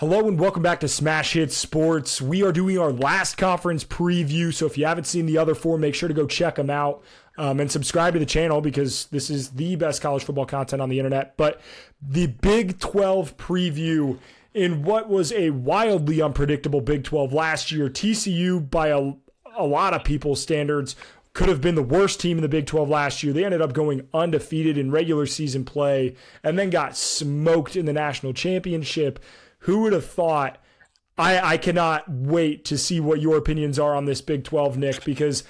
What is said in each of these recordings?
Hello and welcome back to Smash Hits Sports. We are doing our last conference preview, so if you haven't seen the other four, make sure to go check them out um, and subscribe to the channel because this is the best college football content on the internet. But the Big 12 preview in what was a wildly unpredictable Big 12 last year, TCU by a, a lot of people's standards could have been the worst team in the Big 12 last year. They ended up going undefeated in regular season play and then got smoked in the national championship. Who would have thought? I, I cannot wait to see what your opinions are on this Big 12, Nick, because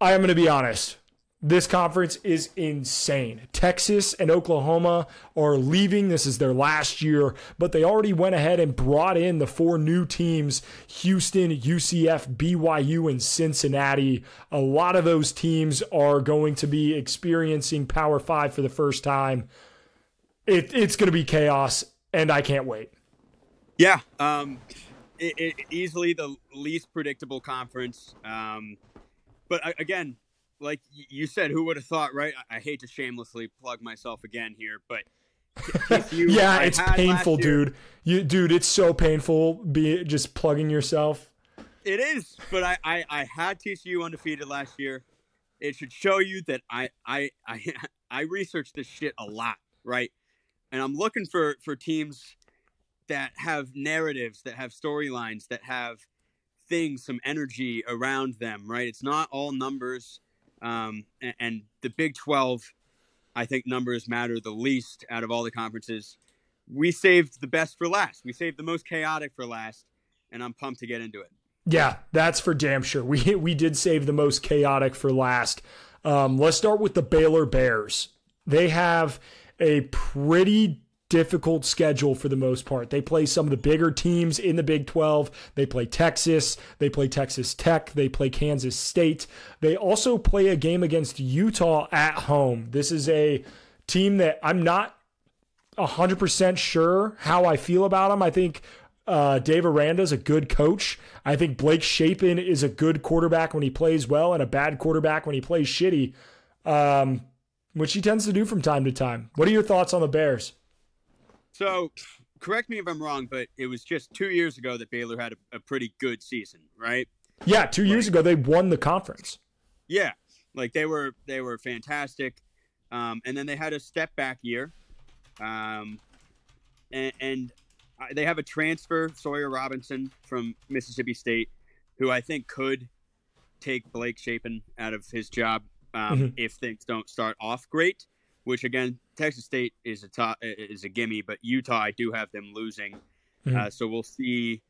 I am going to be honest. This conference is insane. Texas and Oklahoma are leaving. This is their last year, but they already went ahead and brought in the four new teams Houston, UCF, BYU, and Cincinnati. A lot of those teams are going to be experiencing Power Five for the first time. It, it's going to be chaos, and I can't wait. Yeah, um, it, it, easily the least predictable conference. Um, but again, like you said, who would have thought, right? I, I hate to shamelessly plug myself again here, but you, yeah, it's painful, dude. You, dude, it's so painful. Be just plugging yourself. It is, but I, I, I had TCU undefeated last year. It should show you that I, I, I, I researched this shit a lot, right? And I'm looking for for teams that have narratives, that have storylines, that have things, some energy around them, right? It's not all numbers. Um, and, and, the Big 12, I think numbers matter the least out of all the conferences. We saved the best for last. We saved the most chaotic for last, and I'm pumped to get into it. Yeah, that's for damn sure. We we did save the most chaotic for last. Um, let's start with the Baylor Bears. They have a pretty difficult schedule for the most part. They play some of the bigger teams in the Big 12. They play Texas, they play Texas Tech, they play Kansas State. They also play a game against Utah at home. This is a team that I'm not 100% sure how I feel about them. I think uh, Dave Aranda is a good coach. I think Blake Shapen is a good quarterback when he plays well and a bad quarterback when he plays shitty, um, which he tends to do from time to time. What are your thoughts on the Bears? So, correct me if I'm wrong, but it was just two years ago that Baylor had a, a pretty good season, right? Yeah, two like, years ago they won the conference. Yeah, like they were they were fantastic, um, and then they had a step back year, um, and, and they have a transfer Sawyer Robertson from Mississippi State, who I think could take Blake Shapen out of his job um, mm-hmm. if things don't start off great which again, Texas State is a top, is a gimme, but Utah, I do have them losing. Mm-hmm. Uh, so we'll see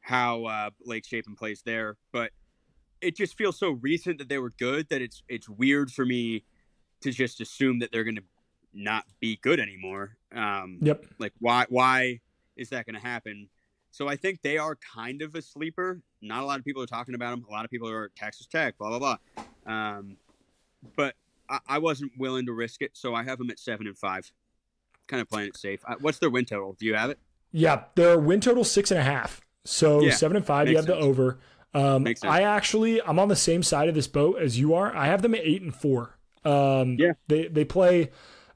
how uh, Blake Shapen plays there. But it just feels so recent that they were good that it's it's weird for me to just assume that they're going to not be good anymore. Um, yep. Like why why is that going to happen? So I think they are kind of a sleeper. Not a lot of people are talking about them. A lot of people are Texas Tech, blah blah blah. Um, but I, I wasn't willing to risk it, so I have them at seven and five. Kind of playing it safe. What's their win total? Do you have it? Yeah, their win total six and a half. So yeah, seven and five. You have sense. the over. Um, I actually I'm on the same side of this boat as you are. I have them at eight and four. Um, yeah, they they play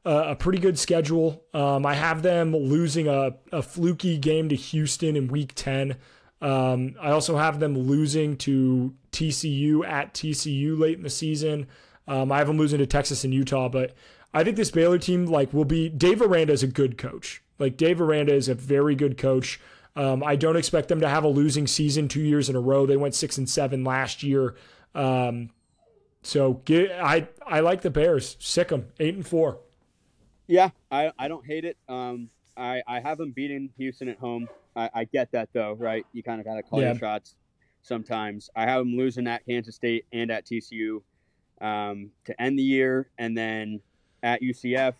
a, a pretty good schedule. Um, I have them losing a, a fluky game to Houston in Week ten. Um, I also have them losing to TCU at TCU late in the season. Um, I have them losing to Texas and Utah, but I think this Baylor team like will be. Dave Aranda is a good coach. Like Dave Aranda is a very good coach. Um, I don't expect them to have a losing season two years in a row. They went six and seven last year. Um, so get, I I like the Bears. Sick them eight and four. Yeah, I, I don't hate it. Um, I I have them beating Houston at home. I, I get that though, right? You kind of got to call yeah. your shots sometimes. I have them losing at Kansas State and at TCU um, to end the year, and then at UCF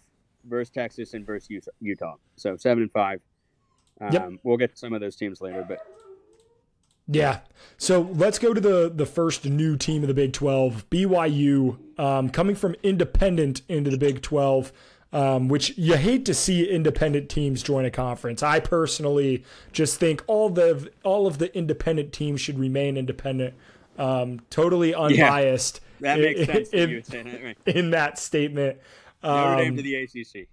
versus Texas and versus Utah. So seven and five. Um, yep. We'll get to some of those teams later, but yeah. So let's go to the the first new team of the Big Twelve, BYU, um, coming from independent into the Big Twelve. Um, which you hate to see independent teams join a conference. I personally just think all the all of the independent teams should remain independent. Um, totally unbiased. That makes in, sense. In, that, right. in, that statement. Notre um, Dame to the ACC.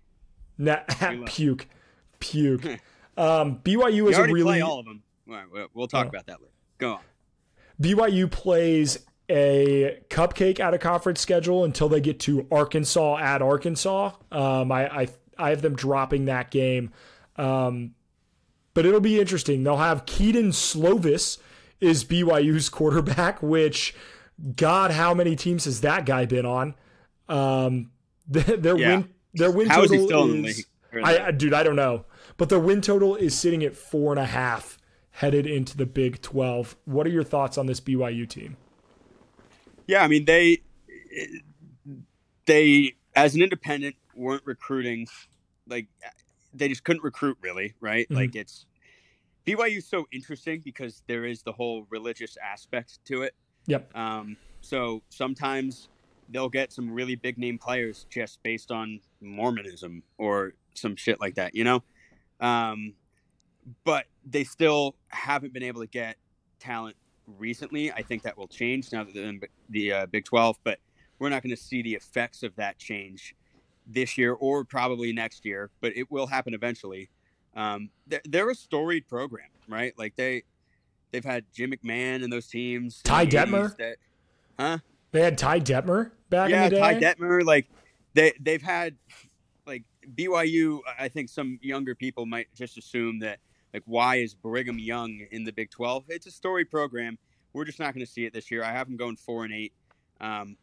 Na- puke, puke. Um, BYU is a really play all of them. All right, we'll, talk Oh. about that later. Go on. BYU plays a cupcake out of conference schedule until they get to Arkansas at Arkansas. Um, I, I I have them dropping that game, um, but it'll be interesting. They'll have Kedon Slovis is BYU's quarterback, which God, how many teams has that guy been on? Um, their Yeah. win their win How is total he still in the is- I, I dude, I don't know, but their win total is sitting at four and a half headed into the Big Twelve. What are your thoughts on this BYU team? Yeah, I mean they they as an independent weren't recruiting like they just couldn't recruit really, right? Mhm. Like it's BYU's so interesting because there is the whole religious aspect to it. Yep. Um, so sometimes they'll get some really big name players just based on Mormonism or some shit like that, you know. Um, but they still haven't been able to get talent recently. I think that will change now that they're in the uh, Big Twelve, but we're not going to see the effects of that change this year or probably next year. But it will happen eventually. Um, they're, they're a storied program, right? Like they they've had Jim McMahon and those teams. Ty Detmer? That, huh? They had Ty Detmer back yeah, in the day. Ty Detmer. Like they they've had like BYU. I think some younger people might just assume that like why is Brigham Young in the Big Twelve? It's a story program. We're just not going to see it this year. I have them going four and eight. Um,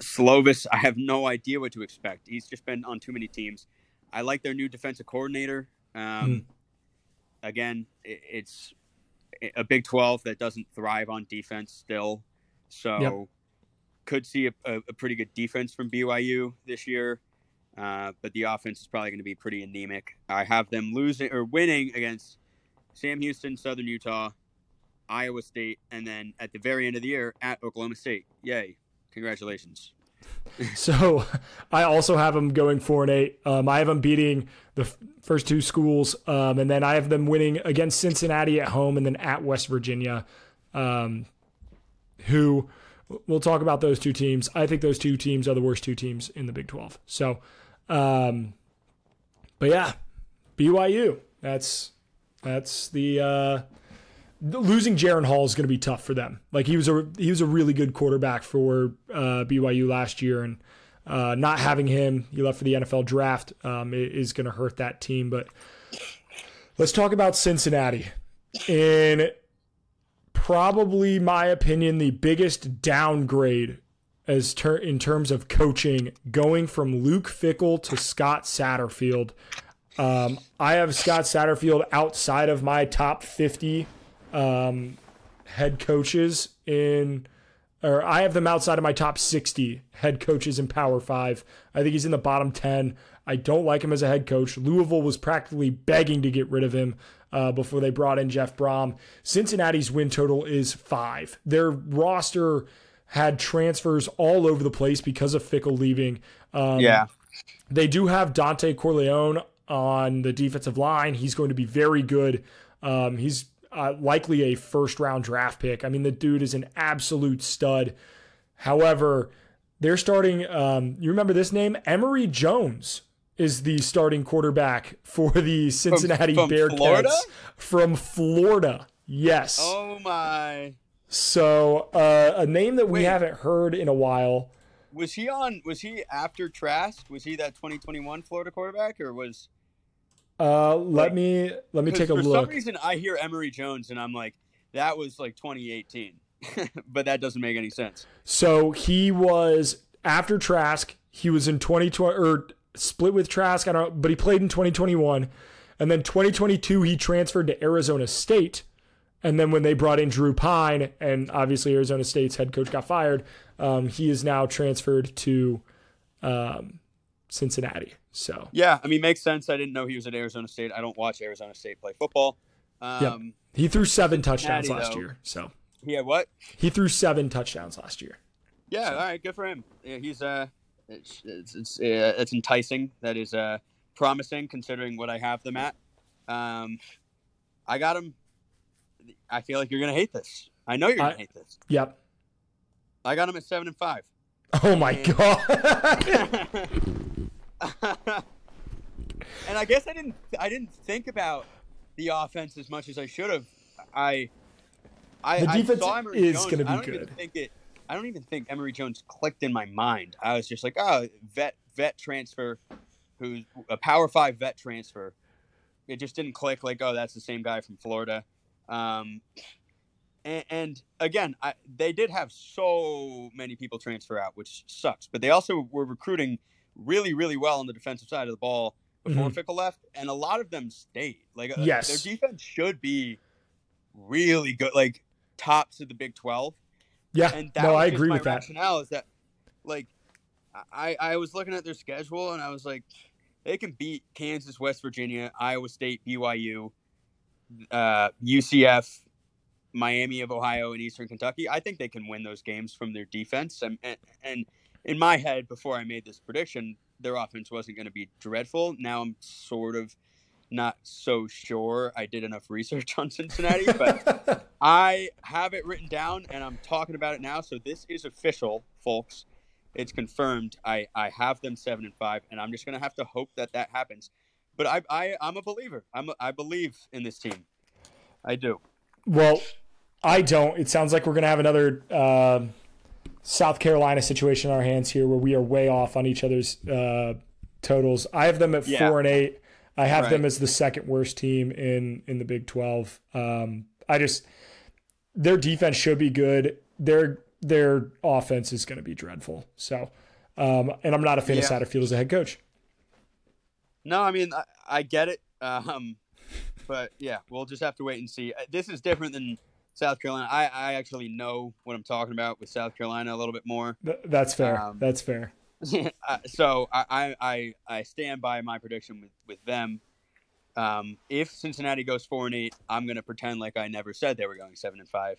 Slovis, I have no idea what to expect. He's just been on too many teams. I like their new defensive coordinator. Um, Again, it, it's a Big Twelve that doesn't thrive on defense still, so Yep. could see a, a, a pretty good defense from BYU this year. Uh, but the offense is probably going to be pretty anemic. I have them losing or winning against Sam Houston, Southern Utah, Iowa State, and then at the very end of the year at Oklahoma State. Yay! Congratulations. So I also have them going four and eight. Um, I have them beating the f- first two schools, um, and then I have them winning against Cincinnati at home, and then at West Virginia. Um, who we'll talk about those two teams. I think those two teams are the worst two teams in the Big Twelve. So, um, but yeah, BYU. That's that's the. Uh, losing Jaren Hall is going to be tough for them. Like he was a he was a really good quarterback for uh, BYU last year, and uh, not having him, he left for the NFL draft, um, is going to hurt that team. But let's talk about Cincinnati. In probably my opinion, the biggest downgrade as ter- in terms of coaching, going from Luke Fickell to Scott Satterfield. Um, I have Scott Satterfield outside of my top 50 um, head coaches in, or I have them outside of my top 60 head coaches in Power Five. I think he's in the bottom 10. I don't like him as a head coach. Louisville was practically begging to get rid of him uh, before they brought in Jeff Brohm. Cincinnati's win total is five. Their roster had transfers all over the place because of Fickell leaving. Um, yeah, they do have Dontay Corleone on the defensive line. He's going to be very good. Um, he's uh, likely a first round draft pick. I mean, the dude is an absolute stud. However, they're starting. Um, you remember this name? Emory Jones is the starting quarterback for the Cincinnati from Bearcats Florida? from Florida. Yes. Oh my! So uh, a name that we Wait. haven't heard in a while. Was he on? Was he after Trask? Was he that 2021 Florida quarterback, or was? Uh, let Like, me let me take a for look. For some reason, I hear Emory Jones, and I'm like, that was like 2018, but that doesn't make any sense. So he was after Trask. He was in 2020 or split with Trask. I don't, but he played in 2021, and then 2022 he transferred to Arizona State. And then when they brought in Drew Pyne, and obviously Arizona State's head coach got fired, um, he is now transferred to um, Cincinnati. So Yeah, I mean, makes sense. I didn't know he was at Arizona State. I don't watch Arizona State play football. Um, he threw seven touchdowns Cincinnati, last though. year. So He had what? he threw seven touchdowns last year. Yeah, all right, good for him. Yeah, he's uh, it's it's it's, uh, it's enticing. That is uh, promising considering what I have them at. Um, I got him. I feel like you're gonna hate this. I know you're gonna I- hate this. Yep. I got him at seven and five. Oh my And- god. and I guess I didn't I didn't think about the offense as much as I should have. I I, The defense I is gonna be I don't good. even think it. I don't even think Emory Jones clicked in my mind. I was just like, oh, vet vet transfer, who's a Power Five vet transfer. It just didn't click. Like, oh, that's the same guy from Florida. Um, and, and again, I, they did have so many people transfer out, which sucks. But they also were recruiting really, really well on the defensive side of the ball before Mhm. Fickell left, and a lot of them stayed. Like, uh, Yes. their defense should be really good, like tops of the Big Twelve. Yeah, And that no, I agree my with that. rationale is that, like, I I was looking at their schedule and I was like, they can beat Kansas, West Virginia, Iowa State, BYU, uh, UCF, Miami of Ohio, and Eastern Kentucky. I think they can win those games from their defense. And and, and in my head, before I made this prediction, their offense wasn't going to be dreadful. Now I'm sort of not so sure. I did enough research on Cincinnati, but. I have it written down and I'm talking about it now. So this is official, folks. It's confirmed. I, I have them seven and five, and I'm just gonna have to hope that that happens. But I, I I'm a believer. I'm a, I believe in this team. I do. Well, I don't. It sounds like we're going to have another uh, South Carolina situation in our hands here where we are way off on each other's uh, totals. I have them at Yeah. four and eight. I have them as the second worst team in in the Big Twelve. Um, I just their defense should be good. Their their offense is going to be dreadful. So, um, and I'm not a fan of Yeah. Satterfield as a head coach. No, I mean I, I get it. Um, but yeah, we'll just have to wait and see. Uh, This is different than South Carolina. I, I actually know what I'm talking about with South Carolina a little bit more. Th- that's fair. Um, that's fair. So I, I, I, stand by my prediction with, with them. Um, if Cincinnati goes four and eight, I'm going to pretend like I never said they were going seven and five.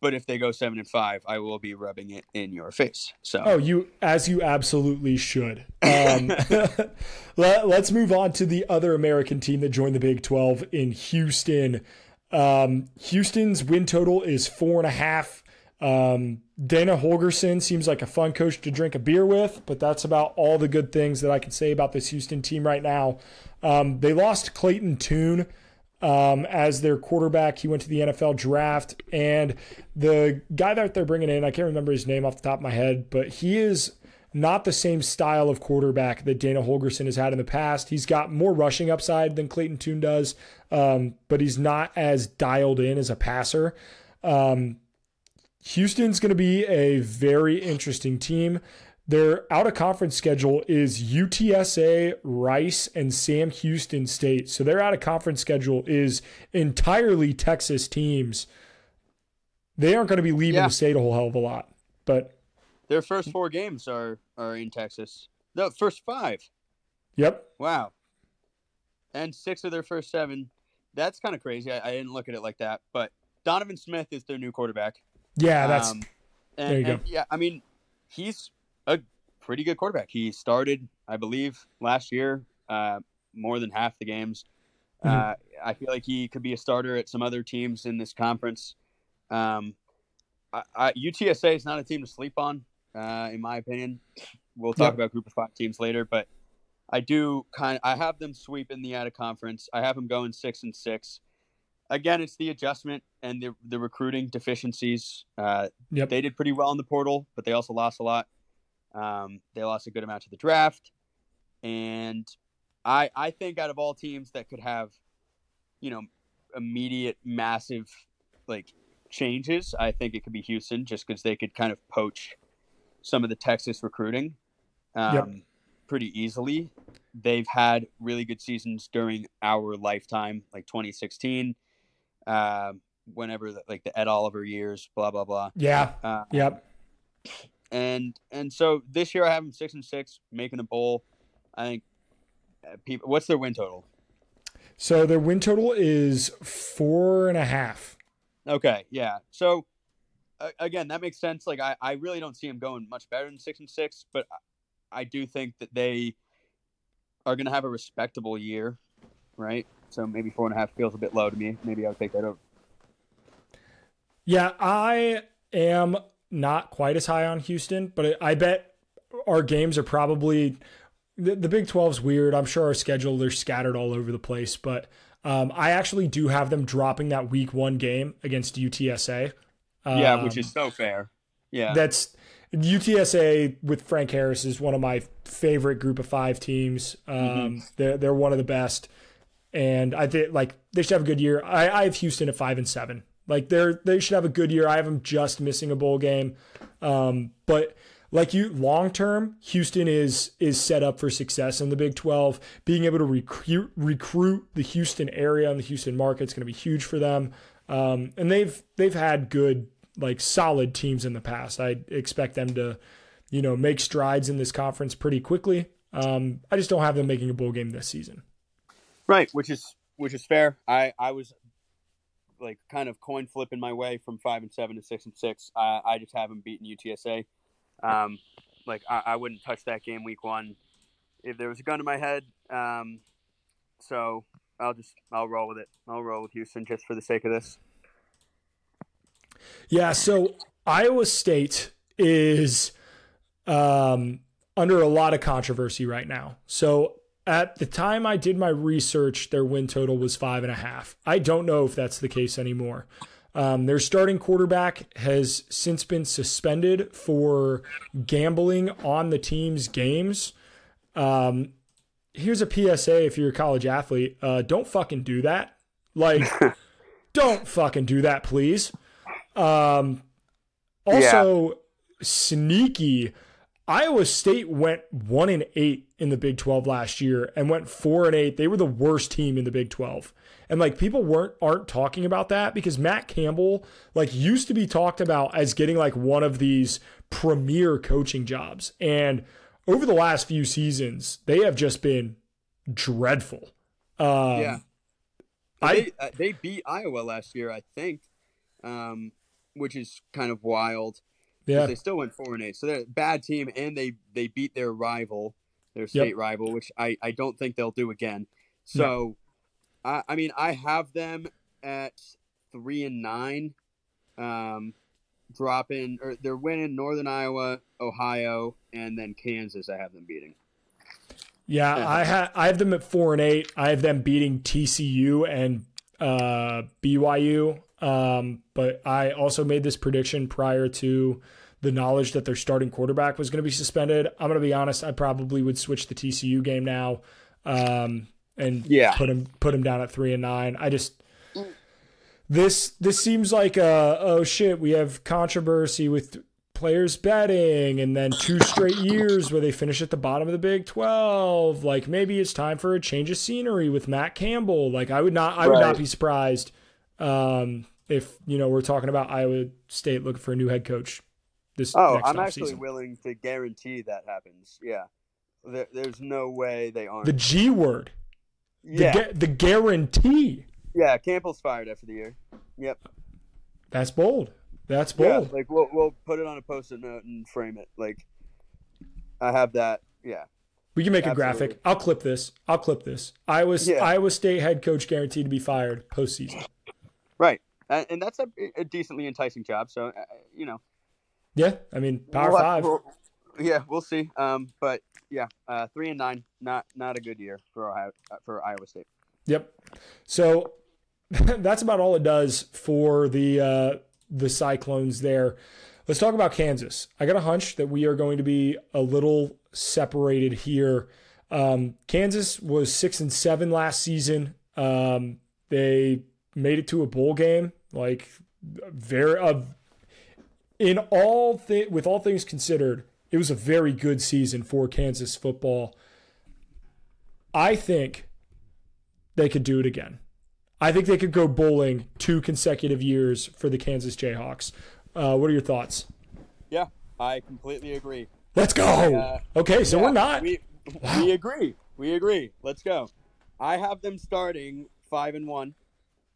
But if they go seven and five, I will be rubbing it in your face. So Oh, you as you absolutely should. Um, let, us move on to the other American team that joined the Big 12 in Houston. Um, Houston's win total is four and a half. Um, Dana Holgorsen seems like a fun coach to drink a beer with, but that's about all the good things that I can say about this Houston team right now. Um, they lost Clayton Tune um, as their quarterback. He went to the NFL draft, and the guy that they're bringing in, I can't remember his name off the top of my head, but he is not the same style of quarterback that Dana Holgorsen has had in the past. He's got more rushing upside than Clayton Tune does, um, but he's not as dialed in as a passer. Um, Houston's going to be a very interesting team. Their out of conference schedule is UTSA, Rice, and Sam Houston State. So their out of conference schedule is entirely Texas teams. They aren't going to be leaving Yeah. the state a whole hell of a lot. But their first four games are are in Texas. The first five. yep, Wow. And six of their first seven. That's kind of crazy. I, I didn't look at it like that. But Donovan Smith is their new quarterback. yeah, that's Um, and, there you go. Yeah, I mean, he's a pretty good quarterback. He started, I believe, last year uh, more than half the games. Uh, Mhm. I feel like he could be a starter at some other teams in this conference. Um, I, I, UTSA is not a team to sleep on, uh, in my opinion. We'll talk Yep. about Group of Five teams later, but I do kind. I have them sweeping the out of conference. I have them going six and six. Again, it's the adjustment and the the recruiting deficiencies. Uh, yep. they did pretty well in the portal, but they also lost a lot. Um, they lost a good amount to the draft, and I I think out of all teams that could have, you know, immediate massive like changes, I think it could be Houston just because they could kind of poach some of the Texas recruiting um, Yep. pretty easily. They've had really good seasons during our lifetime, like 2016, um, whenever the, like the Ed Oliver years, blah blah blah. yeah, Uh, yep. and and so this year I have them six and six, making a bowl. I think uh, people. What's their win total? So their win total is four and a half. Okay, yeah. So uh, again, that makes sense. Like I, I really don't see them going much better than six and six, but I, do think that they are going to have a respectable year, right? So maybe four and a half feels a bit low to me. Maybe I'll take that over. Yeah, I am not quite as high on Houston, but I bet our games are probably the, the Big 12's weird. I'm sure our schedule they're scattered all over the place, but um, I actually do have them dropping that week one game against UTSA. Um, yeah, which is so fair. Yeah, that's UTSA with Frank Harris is one of my favorite Group of Five teams. Um, mm-hmm. They're they're one of the best, and I think like they should have a good year. I, I have Houston at five and seven. Like they're they should have a good year. I have them just missing a bowl game, um, but like you long term, Houston is is set up for success in the Big 12. Being able to recruit recruit the Houston area and the Houston market is going to be huge for them. Um, and they've they've had good like solid teams in the past. I expect them to, you know, make strides in this conference pretty quickly. Um, I just don't have them making a bowl game this season. Right, which is which is fair. I I was like kind of coin flipping my way from five and seven to six and six. Uh, I just haven't beaten UTSA. Um, like I, I, wouldn't touch that game week one if there was a gun to my head. Um, so I'll just I'll roll with it. I'll roll with Houston just for the sake of this. Yeah. So Iowa State is um, under a lot of controversy right now. So at the time I did my research, their win total was five and a half. I don't know if that's the case anymore. Um, their starting quarterback has since been suspended for gambling on the team's games. Um, here's a PSA if you're a college athlete uh, don't fucking do that. Like, don't fucking do that, please. Um, also, yeah. sneaky. Iowa State went one and eight in the Big 12 last year and went four and eight. They were the worst team in the Big 12. And like people weren't aren't talking about that because Matt Campbell like used to be talked about as getting like one of these premier coaching jobs. And over the last few seasons, they have just been dreadful. Um, yeah. I, they, uh, they beat Iowa last year, I think, um, which is kind of wild. Yeah, they still went four and eight, so they're a bad team, and they they beat their rival, their state yep. rival, which I I don't think they'll do again. So I, I mean, I have them at three and nine, um, dropping or they're winning Northern Iowa, Ohio, and then Kansas. I have them beating. Yeah, yeah. I have I have them at four and eight. I have them beating TCU and uh, BYU. Um, but I also made this prediction prior to the knowledge that their starting quarterback was going to be suspended. I'm going to be honest. I probably would switch the TCU game now. Um, and yeah. put him put him down at three and nine. I just this this seems like a oh shit we have controversy with players betting and then two straight years where they finish at the bottom of the Big 12 like maybe it's time for a change of scenery with Matt Campbell like I would not I would right. not be surprised um, if you know we're talking about Iowa State looking for a new head coach this Oh I'm actually season. willing to guarantee that happens yeah there, there's no way they aren't the G word yeah. The, the guarantee. Yeah, Campbell's fired after the year. Yep. That's bold. That's bold. Yeah, like we'll we'll put it on a post-it note and frame it. Like I have that. Yeah. We can make Absolutely. a graphic. I'll clip this. I'll clip this. Iowa yeah. Iowa State head coach guaranteed to be fired postseason. Right, and that's a, a decently enticing job. So uh, you know. Yeah, I mean, Power we'll, 5 we'll, yeah, we'll see. Um, but yeah, uh, three and nine, not not a good year for Ohio, uh, for Iowa State. Yep. So that's about all it does for the uh, the Cyclones there. Let's talk about Kansas. I got a hunch that we are going to be a little separated here. Um, Kansas was six and seven last season. Um, they made it to a bowl game. Like very, uh, in all th- with all things considered, it was a very good season for Kansas football. I think they could do it again. I think they could go bowling two consecutive years for the Kansas Jayhawks. Uh, what are your thoughts? Yeah, I completely agree. Let's go. Uh, okay, so yeah, we're not. We, wow. we agree. We agree. Let's go. I have them starting five and one,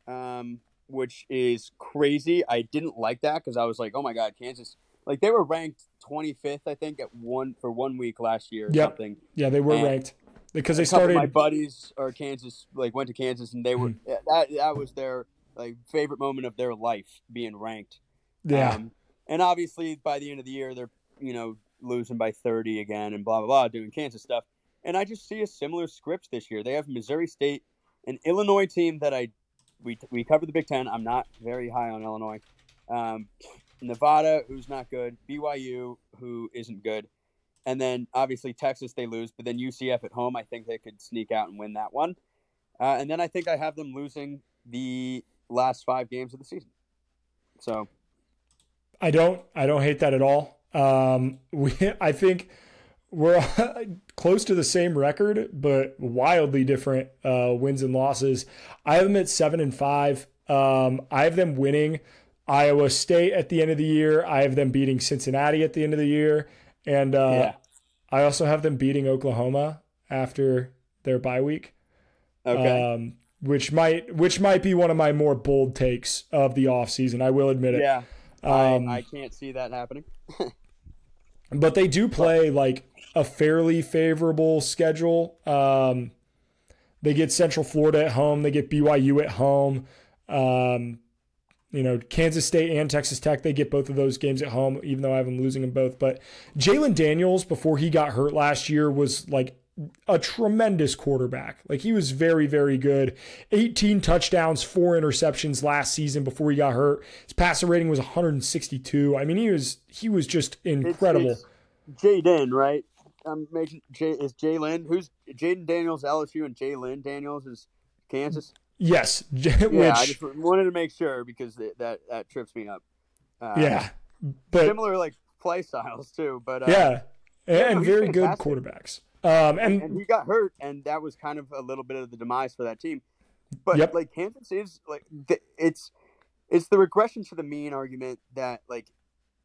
um, which is crazy. I didn't like that because I was like, oh my god, Kansas like they were ranked 25th, I think, at one for one week last year or yep. something. Yeah, they were and ranked because they started. my buddies are Kansas, like went to Kansas, and they were mm-hmm. that that was their like favorite moment of their life being ranked. Yeah, um, and obviously by the end of the year, they're you know losing by 30 again and blah blah blah, doing Kansas stuff. and I just see a similar script this year. They have Missouri State, an Illinois team that I we we cover the Big Ten. I'm not very high on Illinois. Um, Nevada, who's not good. BYU, who isn't good. And then obviously Texas, they lose. But then UCF at home, I think they could sneak out and win that one. Uh, and then I think I have them losing the last five games of the season. So I don't I don't hate that at all. Um, we I think we're close to the same record, but wildly different uh, wins and losses. I have them at seven and five. Um, I have them winning Iowa State at the end of the year. I have them beating Cincinnati at the end of the year, and uh, yeah. I also have them beating Oklahoma after their bye week. Okay. Um, which might which might be one of my more bold takes of the offseason. I will admit it. Yeah. Um, I, I can't see that happening. but they do play like a fairly favorable schedule. Um, they get Central Florida at home. They get BYU at home. Um, you know, Kansas State and Texas Tech, they get both of those games at home, even though I have them losing them both. But Jalon Daniels, before he got hurt last year, was like a tremendous quarterback. Like he was very, very good. 18 touchdowns, four interceptions last season before he got hurt. His passer rating was 162. I mean, he was he was just incredible. It's, it's Jayden, right? I'm making J is Jalon. Who's Jayden Daniels LSU and Jalon Daniels is Kansas. Yes, which, yeah. I just wanted to make sure because that that trips me up. Uh, yeah, but similar like play styles too. But uh, yeah, and, and very good quarterbacks. Um, and, and, he got hurt, and that was kind of a little bit of the demise for that team. But yep. like Kansas is like it's it's the regression to the mean argument that like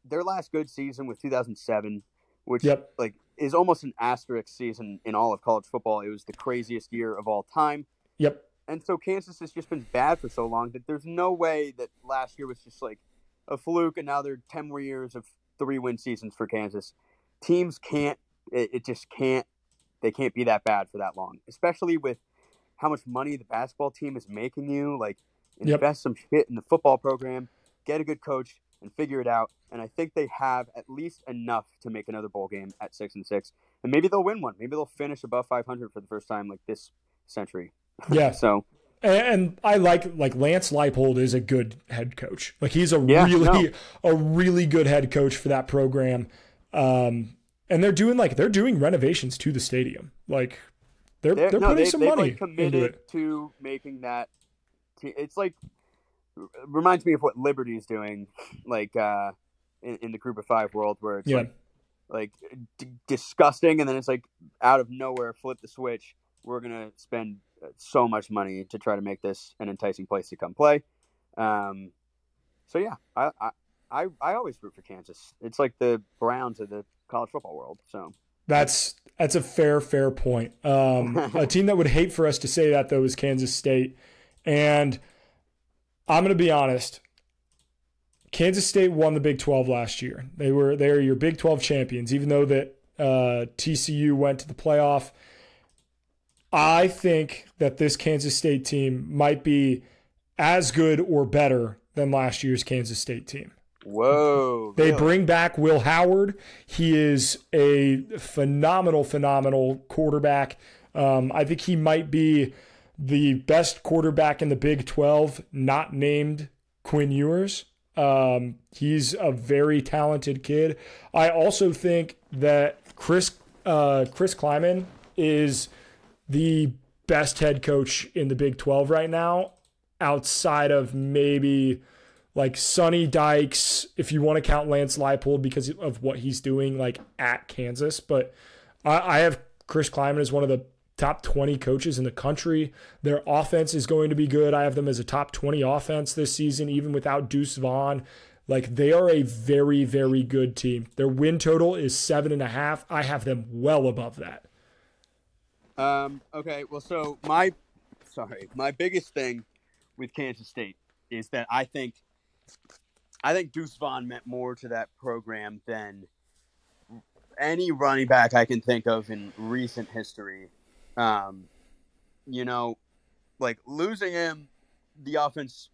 their last good season was 2007, which yep. like is almost an asterisk season in all of college football. It was the craziest year of all time. Yep. And so Kansas has just been bad for so long that there's no way that last year was just like a fluke, and now there are ten more years of three win seasons for Kansas. Teams can't. It, it just can't. They can't be that bad for that long, especially with how much money the basketball team is making you. Like invest yep. some shit in the football program, get a good coach, and figure it out. And I think they have at least enough to make another bowl game at six and six, and maybe they'll win one. Maybe they'll finish above 500 for the first time like this century. Yeah. so. And I like like Lance Leipold is a good head coach. Like he's a yeah, really no. a really good head coach for that program. Um, and they're doing like they're doing renovations to the stadium. Like they're they're, they're no, putting they, some money like committed to making that. It's like reminds me of what Liberty is doing, like uh, in, in the Group of Five world, where it's yeah. like like d- disgusting, and then it's like out of nowhere, flip the switch. We're gonna spend so much money to try to make this an enticing place to come play. Um, so yeah, I, I I always root for Kansas. It's like the Browns of the college football world. So that's that's a fair fair point. Um, a team that would hate for us to say that though is Kansas State, and I'm going to be honest. Kansas State won the Big 12 last year. They were they are your Big 12 champions, even though that uh, TCU went to the playoff. I think that this Kansas State team might be as good or better than last year's Kansas State team. Whoa. They really? bring back Will Howard. He is a phenomenal, phenomenal quarterback. Um, I think he might be the best quarterback in the Big 12, not named Quinn Ewers. Um, he's a very talented kid. I also think that Chris uh, Chris Klieman is – the best head coach in the Big 12 right now, outside of maybe like Sonny Dykes, if you want to count Lance Leipold because of what he's doing like at Kansas. But I, I have Chris Klieman as one of the top 20 coaches in the country. Their offense is going to be good. I have them as a top 20 offense this season, even without Deuce Vaughn. Like they are a very, very good team. Their win total is seven and a half. I have them well above that. Um, okay, well, so my sorry, my biggest thing with Kansas State is that I think I think Deuce Vaughn meant more to that program than any running back I can think of in recent history. Um, you know, like losing him, the offense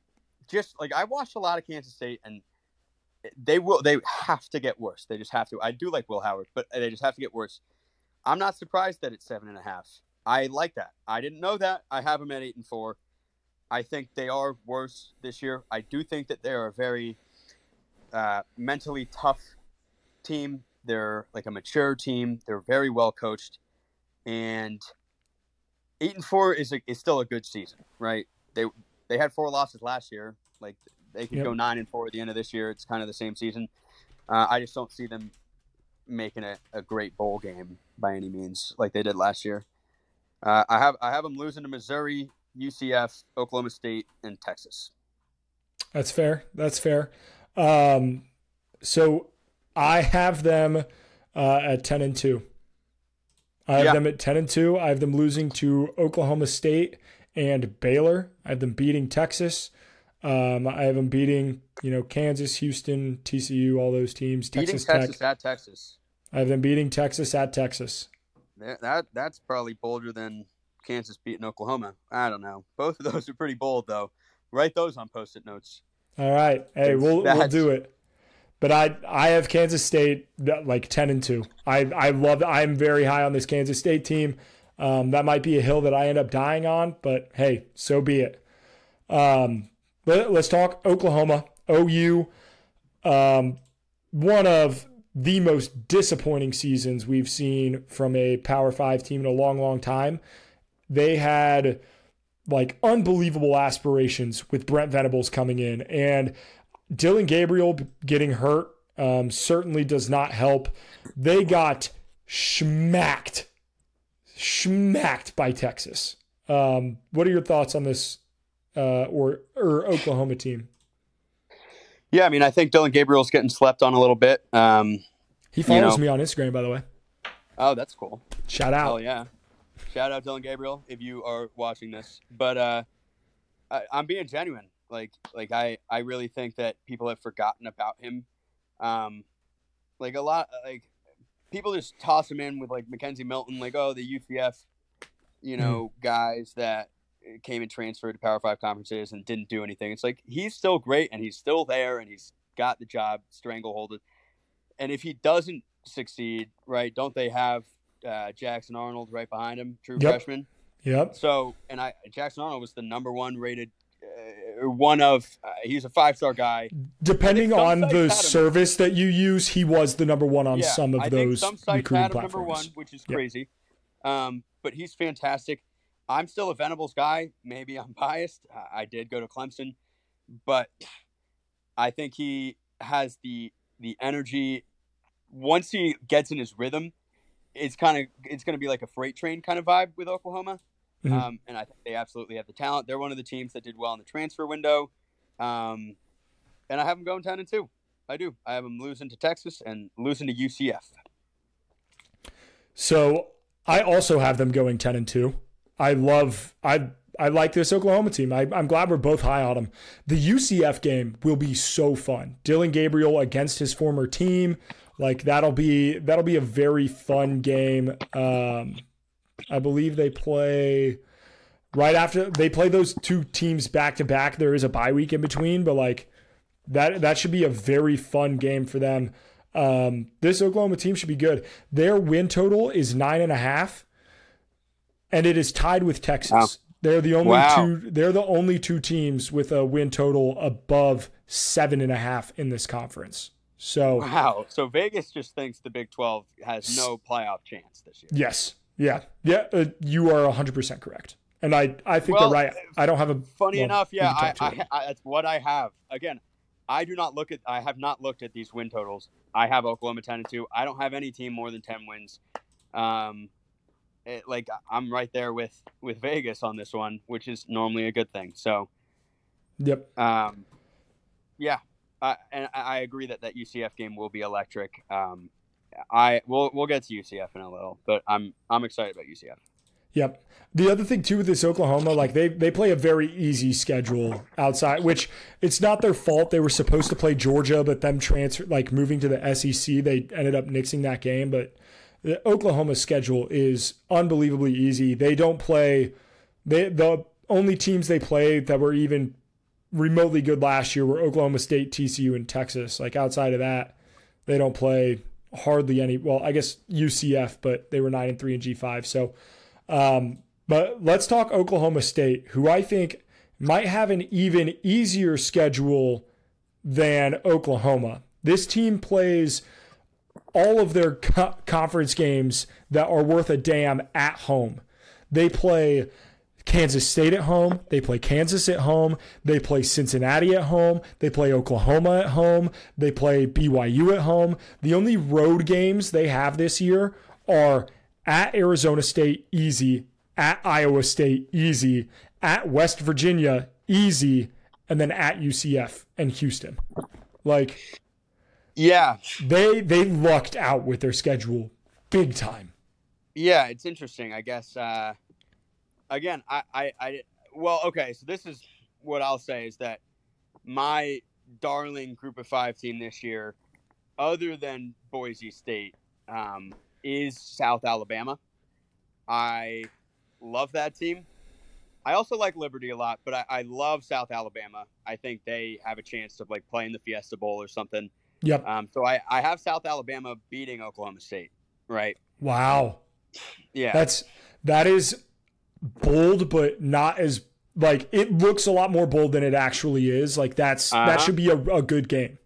just like I watched a lot of Kansas State and they will they have to get worse. They just have to. I do like Will Howard, but they just have to get worse. I'm not surprised that it's seven and a half. I like that. I didn't know that. I have them at eight and four. I think they are worse this year. I do think that they're a very uh, mentally tough team. They're like a mature team. They're very well coached, and eight and four is a, is still a good season, right? They they had four losses last year. Like they could Yep. go nine and four at the end of this year. It's kind of the same season. Uh, I just don't see them making a, a great bowl game by any means, like they did last year. Uh, I have I have them losing to Missouri, UCF, Oklahoma State, and Texas. That's fair. That's fair. Um, so I have them uh, at ten and two. I have Yeah. them at ten and two. I have them losing to Oklahoma State and Baylor. I have them beating Texas. Um, I have them beating you know Kansas, Houston, TCU, all those teams. Beating Texas Texas Tech. at Texas. I have them beating Texas at Texas. That, that that's probably bolder than Kansas beating Oklahoma. I don't know. Both of those are pretty bold though. Write those on post-it notes. All right. Hey, we'll we'll do it. But I I have Kansas State like ten and two. I I love. I'm very high on this Kansas State team. Um, that might be a hill that I end up dying on, but hey, so be it. Um, let, us talk Oklahoma OU. Um, one of the most disappointing seasons we've seen from a Power Five team in a long, long time. They had like unbelievable aspirations with Brent Venables coming in, and Dillon Gabriel getting hurt um, certainly does not help. They got smacked, schmacked by Texas. Um, what are your thoughts on this uh, or or Oklahoma team? Yeah, I mean, I think Dillon Gabriel's getting slept on a little bit. Um, He follows know- me on Instagram, by the way. oh, that's cool. Shout out. Oh yeah, shout out Dillon Gabriel if you are watching this. But uh, I, I'm being genuine. Like, like I, I really think that people have forgotten about him. Um, like a lot, like people just toss him in with like McKenzie Milton, like oh the UCF, you know, guys that came and transferred to Power Five conferences and didn't do anything. It's like he's still great and he's still there and he's got the job strangleholded. And if he doesn't succeed, right? Don't they have uh, Jackson Arnold right behind him, true Yep. freshman? Yep. So, and I Jackson Arnold was the number one rated, one of. Uh, he's a five star guy. Depending on the service that you use, he was the number one on yeah, some of I those think some sites recruiting had him number platforms. one, which is Yep. crazy. Um, but he's fantastic. I'm still a Venables guy. Maybe I'm biased. I, I did go to Clemson, but I think he has the the energy. Once he gets in his rhythm, it's kind of it's going to be like a freight train kind of vibe with Oklahoma. Mhm. Um, and I think they absolutely have the talent. They're one of the teams that did well in the transfer window. Um, and I have them going 10 and 2. I do. I have them losing to Texas and losing to UCF. So I also have them going ten and two. I love I I like this Oklahoma team. I, I'm glad we're both high on them. The UCF game will be so fun. Dillon Gabriel against his former team, like that'll be that'll be a very fun game. Um, I believe they play right after they play those two teams back to back. There is a bye week in between, but like that that should be a very fun game for them. Um, this Oklahoma team should be good. Their win total is nine and a half, and it is tied with Texas. Wow. They're the only Wow. two. They're the only two teams with a win total above seven and a half in this conference. So Wow. So Vegas just thinks the Big 12 has no playoff chance this year. yes, yeah, yeah, uh, you are hundred percent correct, and I I think Well, they're right. I don't have a Funny well, enough, yeah, I, I. I, that's what I have. Again, I do not look at, I have not looked at these win totals. I have Oklahoma 10 and 2. I don't have any team more than 10 wins. Um, it, like I'm right there with with Vegas on this one, which is normally a good thing. So, Yep. Um, yeah, uh, and I- I agree that that UCF game will be electric. Um, I we'll we'll get to UCF in a little, but I'm I'm excited about UCF. Yep. The other thing too with this Oklahoma, like they they play a very easy schedule outside, which it's not their fault. They were supposed to play Georgia, but them transfer like moving to the SEC, they ended up nixing that game. But the Oklahoma schedule is unbelievably easy. They don't play they the only teams they play that were even remotely good last year were Oklahoma State, TCU, and Texas. Like outside of that, they don't play hardly any. Well, I guess UCF, but they were nine and three in G five. So, um, but let's talk Oklahoma State, who I think might have an even easier schedule than Oklahoma. This team plays all of their co- conference games that are worth a damn at home. They play Kansas State at home. They play Kansas at home. They play Cincinnati at home. They play Oklahoma at home. They play BYU at home. The only road games they have this year are at Arizona State, easy, at Iowa State, easy, at West Virginia, easy, and then at UCF and Houston. Like, yeah, they they lucked out with their schedule big time. Yeah, it's interesting. I guess. Uh, again, I, I, I, well, okay. So this is what I'll say is that my darling Group of Five team this year, other than Boise State, um, is South Alabama. I love that team. I also like Liberty a lot, but I, I, love South Alabama. I think they have a chance to like play in the Fiesta Bowl or something. Yep. Um, so I, I have South Alabama beating Oklahoma State. Right. Wow. Yeah. That's that is bold, but not as like it looks a lot more bold than it actually is. Like that's uh-huh. that should be a, a good game.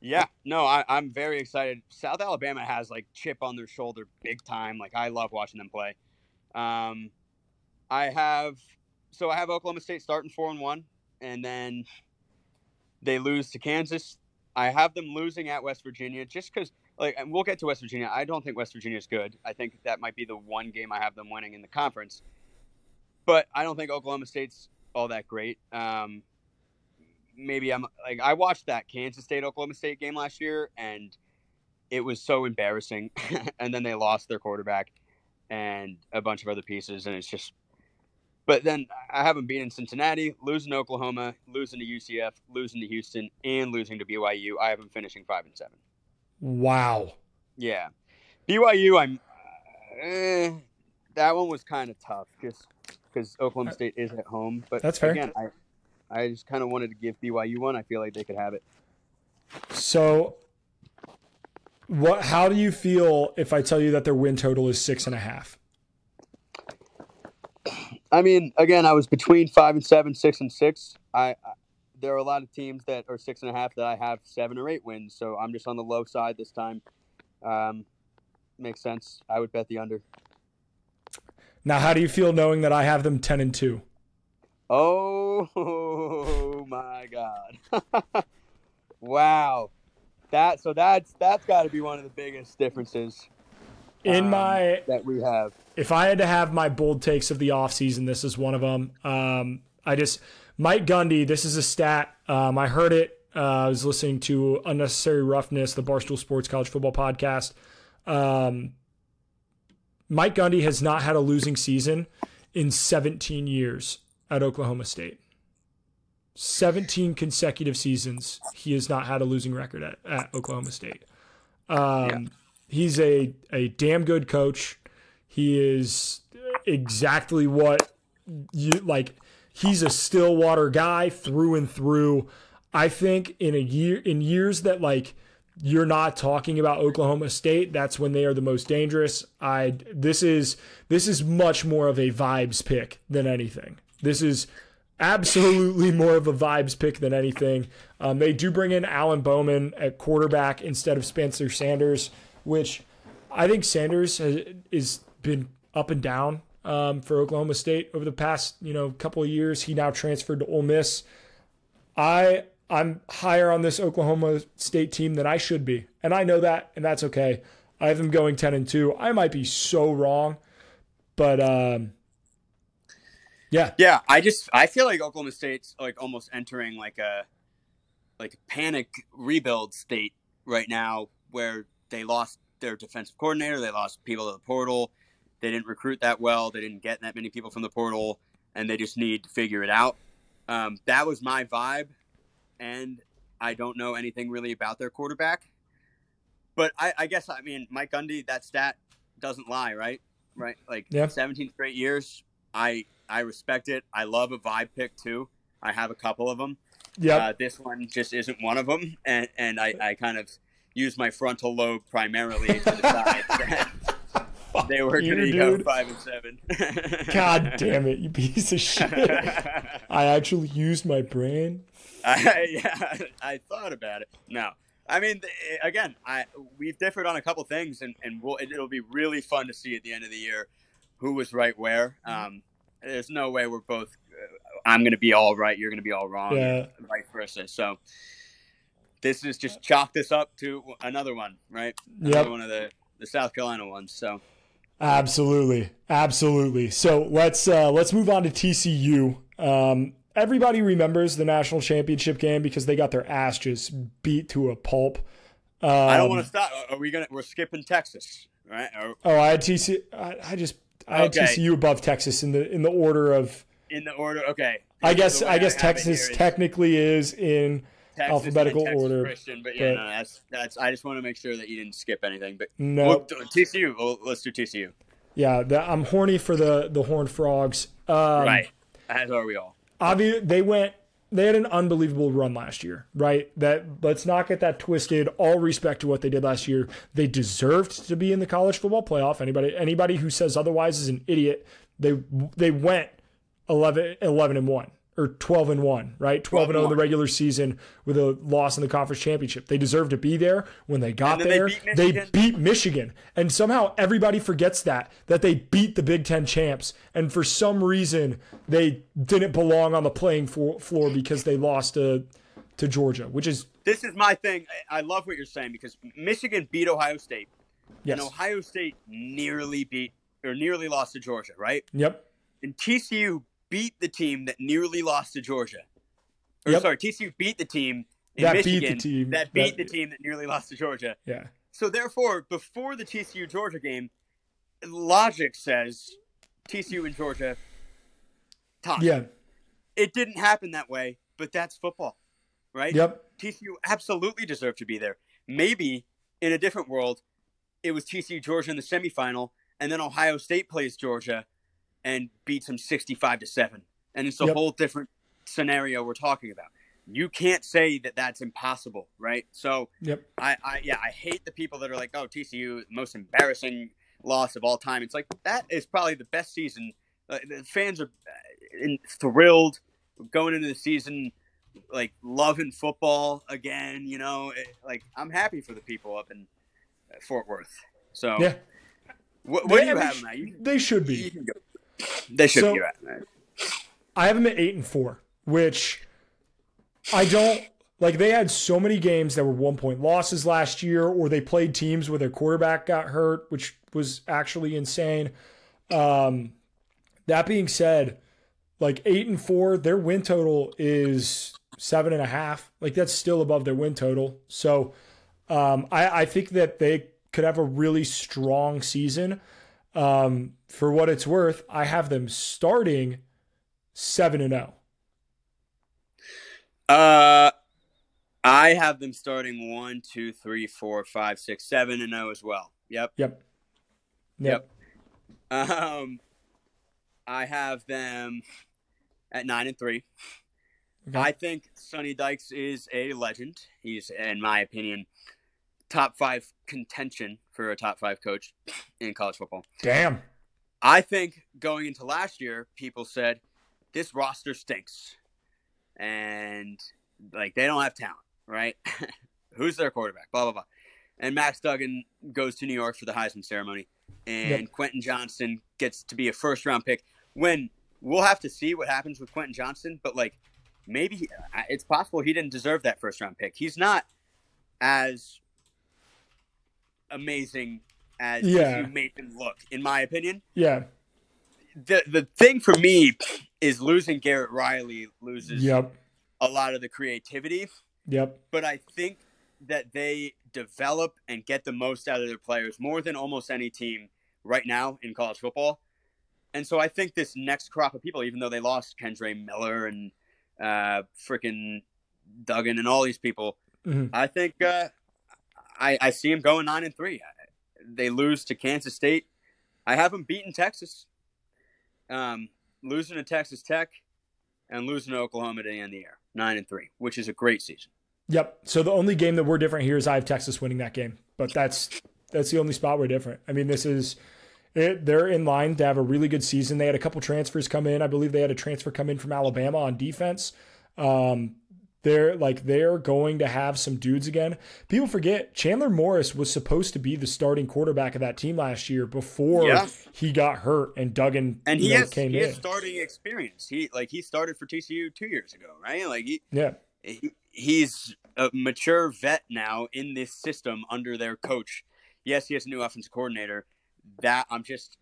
Yeah, no, I, I'm very excited. South Alabama has like chip on their shoulder big time. Like I love watching them play. Um, I have so I have Oklahoma State starting four and one, and then they lose to Kansas. I have them losing at West Virginia just because, like, and we'll get to West Virginia. I don't think West Virginia is good. I think that might be the one game I have them winning in the conference. But I don't think Oklahoma State's all that great. Um, maybe I'm like I watched that Kansas State Oklahoma State game last year, and it was so embarrassing. and then they lost their quarterback and a bunch of other pieces, and it's just. But then I haven't been in Cincinnati, losing to Oklahoma, losing to UCF, losing to Houston, and losing to BYU. I have them finishing five and seven. Wow. Yeah, BYU. I'm. Eh, that one was kind of tough, just because Oklahoma State is at home. But that's fair. Again, I, I just kind of wanted to give BYU one. I feel like they could have it. So, what? How do you feel if I tell you that their win total is six and a half? I mean, again, I was between five and seven, six and six. I, I there are a lot of teams that are six and a half that I have seven or eight wins. So I'm just on the low side this time. Um, makes sense. I would bet the under. Now, how do you feel knowing that I have them ten and two? Oh my god! wow, that so that's that's got to be one of the biggest differences in um, my that we have. If I had to have my bold takes of the offseason, this is one of them. Um, I just Mike Gundy. This is a stat. Um, I heard it. Uh, I was listening to Unnecessary Roughness, the Barstool Sports College Football podcast. Um, Mike Gundy has not had a losing season in 17 years at Oklahoma State. 17 consecutive seasons he has not had a losing record at, at Oklahoma State. Um, yeah. He's a, a damn good coach. He is exactly what you like. He's a Stillwater guy through and through. I think in a year in years that like you're not talking about Oklahoma State, that's when they are the most dangerous. I this is this is much more of a vibes pick than anything. This is absolutely more of a vibes pick than anything. Um, they do bring in Alan Bowman at quarterback instead of Spencer Sanders, which I think Sanders has is been up and down um, for Oklahoma State over the past you know couple of years. He now transferred to Ole Miss. I I'm higher on this Oklahoma State team than I should be. And I know that, and that's okay. I have them going 10 and 2. I might be so wrong, but um, yeah. Yeah, I just I feel like Oklahoma State's like almost entering like a like panic rebuild state right now where they lost their defensive coordinator, they lost people to the portal. They didn't recruit that well, they didn't get that many people from the portal, and they just need to figure it out. Um, that was my vibe and I don't know anything really about their quarterback. But I, I guess I mean Mike Gundy, that stat doesn't lie, right? Right, like yeah. 17 straight years. I I respect it. I love a vibe pick too. I have a couple of them. Yeah, uh, this one just isn't one of them, and and I, I kind of use my frontal lobe primarily to decide that they were you, to dude. go five and seven. God damn it, you piece of shit. I actually used my brain. I, yeah, I thought about it. No, I mean, again, I we've differed on a couple things, and and we'll, it'll be really fun to see at the end of the year who was right where. Um, there's no way we're both. Uh, I'm going to be all right. You're going to be all wrong. Yeah. vice versa. So this is just chalk this up to another one, right? Another one of the the South Carolina ones. So Absolutely, absolutely. So let's uh, let's move on to TCU. Um, everybody remembers the national championship game because they got their ass just beat to a pulp. Um, I don't want to stop. Are we gonna? We're skipping Texas, right? Or Oh, I had TCU. I, I just I had Okay. TCU above Texas in the in the order of. in the order? Okay. I guess I guess Texas is- technically is in Texas alphabetical Texas order, Christian, but yeah, but- no, that's that's. I just want to make sure that you didn't skip anything. But no. well, TCU. Well, let's do TCU. Yeah, the, I'm horny for the the Horned Frogs. Um, right. As are we all. obvi- they went they had an unbelievable run last year right that let's not get that twisted all respect to what they did last year they deserved to be in the college football playoff anybody anybody who says otherwise is an idiot they they went 11 11 and 1 or 12 and 1 right 12 and 0 in the regular season with a loss in the conference championship they deserve to be there when they got then they there beat they beat Michigan. And somehow everybody forgets that, that they beat the Big Ten champs. And for some reason, they didn't belong on the playing floor because they lost to, to Georgia, which is, This is my thing. I I love what you're saying because Michigan beat Ohio State, yes. and Ohio State nearly beat or nearly lost to Georgia, right? Yep. And TCU beat the team that nearly lost to Georgia. Or Yep. sorry, TCU beat the team in That beat the Michigan team that beat that- the team that nearly lost to Georgia. Yeah. So therefore, before the TCU Georgia game, logic says TCU and Georgia tied. Yeah. It didn't happen that way, but that's football, right? Yep. TCU absolutely deserved to be there. Maybe in a different world, it was TCU Georgia in the semifinal, and then Ohio State plays Georgia and beats them sixty-five to seven, and it's a Yep. whole different scenario we're talking about. You can't say that that's impossible, right? So Yep. I, I yeah, I hate the people that are like, oh, TCU most embarrassing loss of all time. It's like that is probably the best season. Uh, the fans are uh, in, thrilled going into the season, like loving football again. You know, It- like I'm happy for the people up in uh, Fort Worth. So Yeah. what, what do you have now? You, They should be. They should So- be right. man. I have them at eight and four, which I don't like. They had so many games that were one point losses last year, or they played teams where their quarterback got hurt, which was actually insane. Um, that being said, like eight and four, their win total is seven and a half. Like that's still above their win total. So um, I, I think that they could have a really strong season. Um, for what it's worth, I have them starting seven and oh. zero. Uh, I have them starting one, two, three, four, five, six, seven, and zero as well. Yep. Yep. Yep. Um, I have them at nine and three. Okay. I think Sonny Dykes is a legend. He's, in my opinion, top five contention for a top five coach in college football. Damn. I think going into last year, people said this roster stinks, and like they don't have talent, right? Who's their quarterback? Blah blah blah. And Max Duggan goes to New York for the Heisman ceremony, and Yep. Quentin Johnston gets to be a first round pick. When we'll have to see what happens with Quentin Johnston, but like maybe he- it's possible he didn't deserve that first round pick. He's not as amazing as Yeah. you made him look, in my opinion Yeah. the the thing for me is losing Garrett Riley loses Yep. a lot of the creativity, Yep. but I think that they develop and get the most out of their players more than almost any team right now in college football. And so I think this next crop of people, even though they lost Kendre Miller and uh, freaking Duggan and all these people, Mhm. I think uh, I, I see them going nine and three. They lose to Kansas State. I have them beating Texas, um, losing to Texas Tech, and losing to Oklahoma the end the year, nine and three, which is a great season. Yep. So the only game that we're different here is I have Texas winning that game, but that's that's the only spot we're different. I mean, this is it, they're in line to have a really good season. They had a couple transfers come in. I believe they had a transfer come in from Alabama on defense. Um, they're like they're going to have some dudes again. People forget Chandler Morris was supposed to be the starting quarterback of that team last year before yeah. he got hurt and Duggan came in. and he know, has, came he in. Has starting experience. He like he started for TCU two years ago, right? Like he, yeah, he, he's a mature vet now in this system under their coach. Yes, he has a new offensive coordinator. That I'm just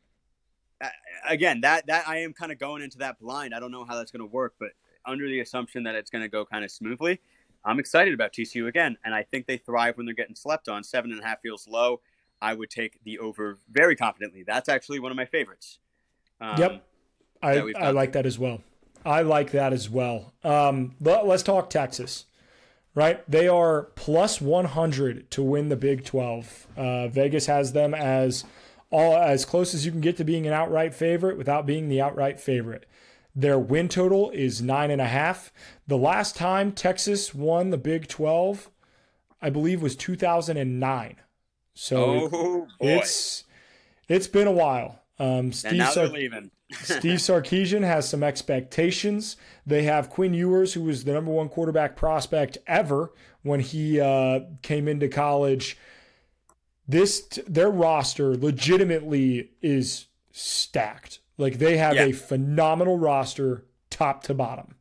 again that that I am kind of going into that blind. I don't know how that's going to work, but under the assumption that it's going to go kind of smoothly, I'm excited about TCU again, and I think they thrive when they're getting slept on. Seven and a half feels low. I would take the over very confidently. That's actually one of my favorites. Um, yep, I I like that as well. I like that as well. Um, but let's talk Texas. Right, they are plus 100 to win the Big 12. Uh, Vegas has them as all as close as you can get to being an outright favorite without being the outright favorite. Their win total is nine and a half. The last time Texas won the Big 12, I believe, was 2009. So oh, it's it's been a while. Um, Steve, Sar- Steve Sarkisian has some expectations. They have Quinn Ewers, who was the number one quarterback prospect ever when he uh, came into college. This their roster legitimately is stacked. Like they have yeah. a phenomenal roster, top to bottom.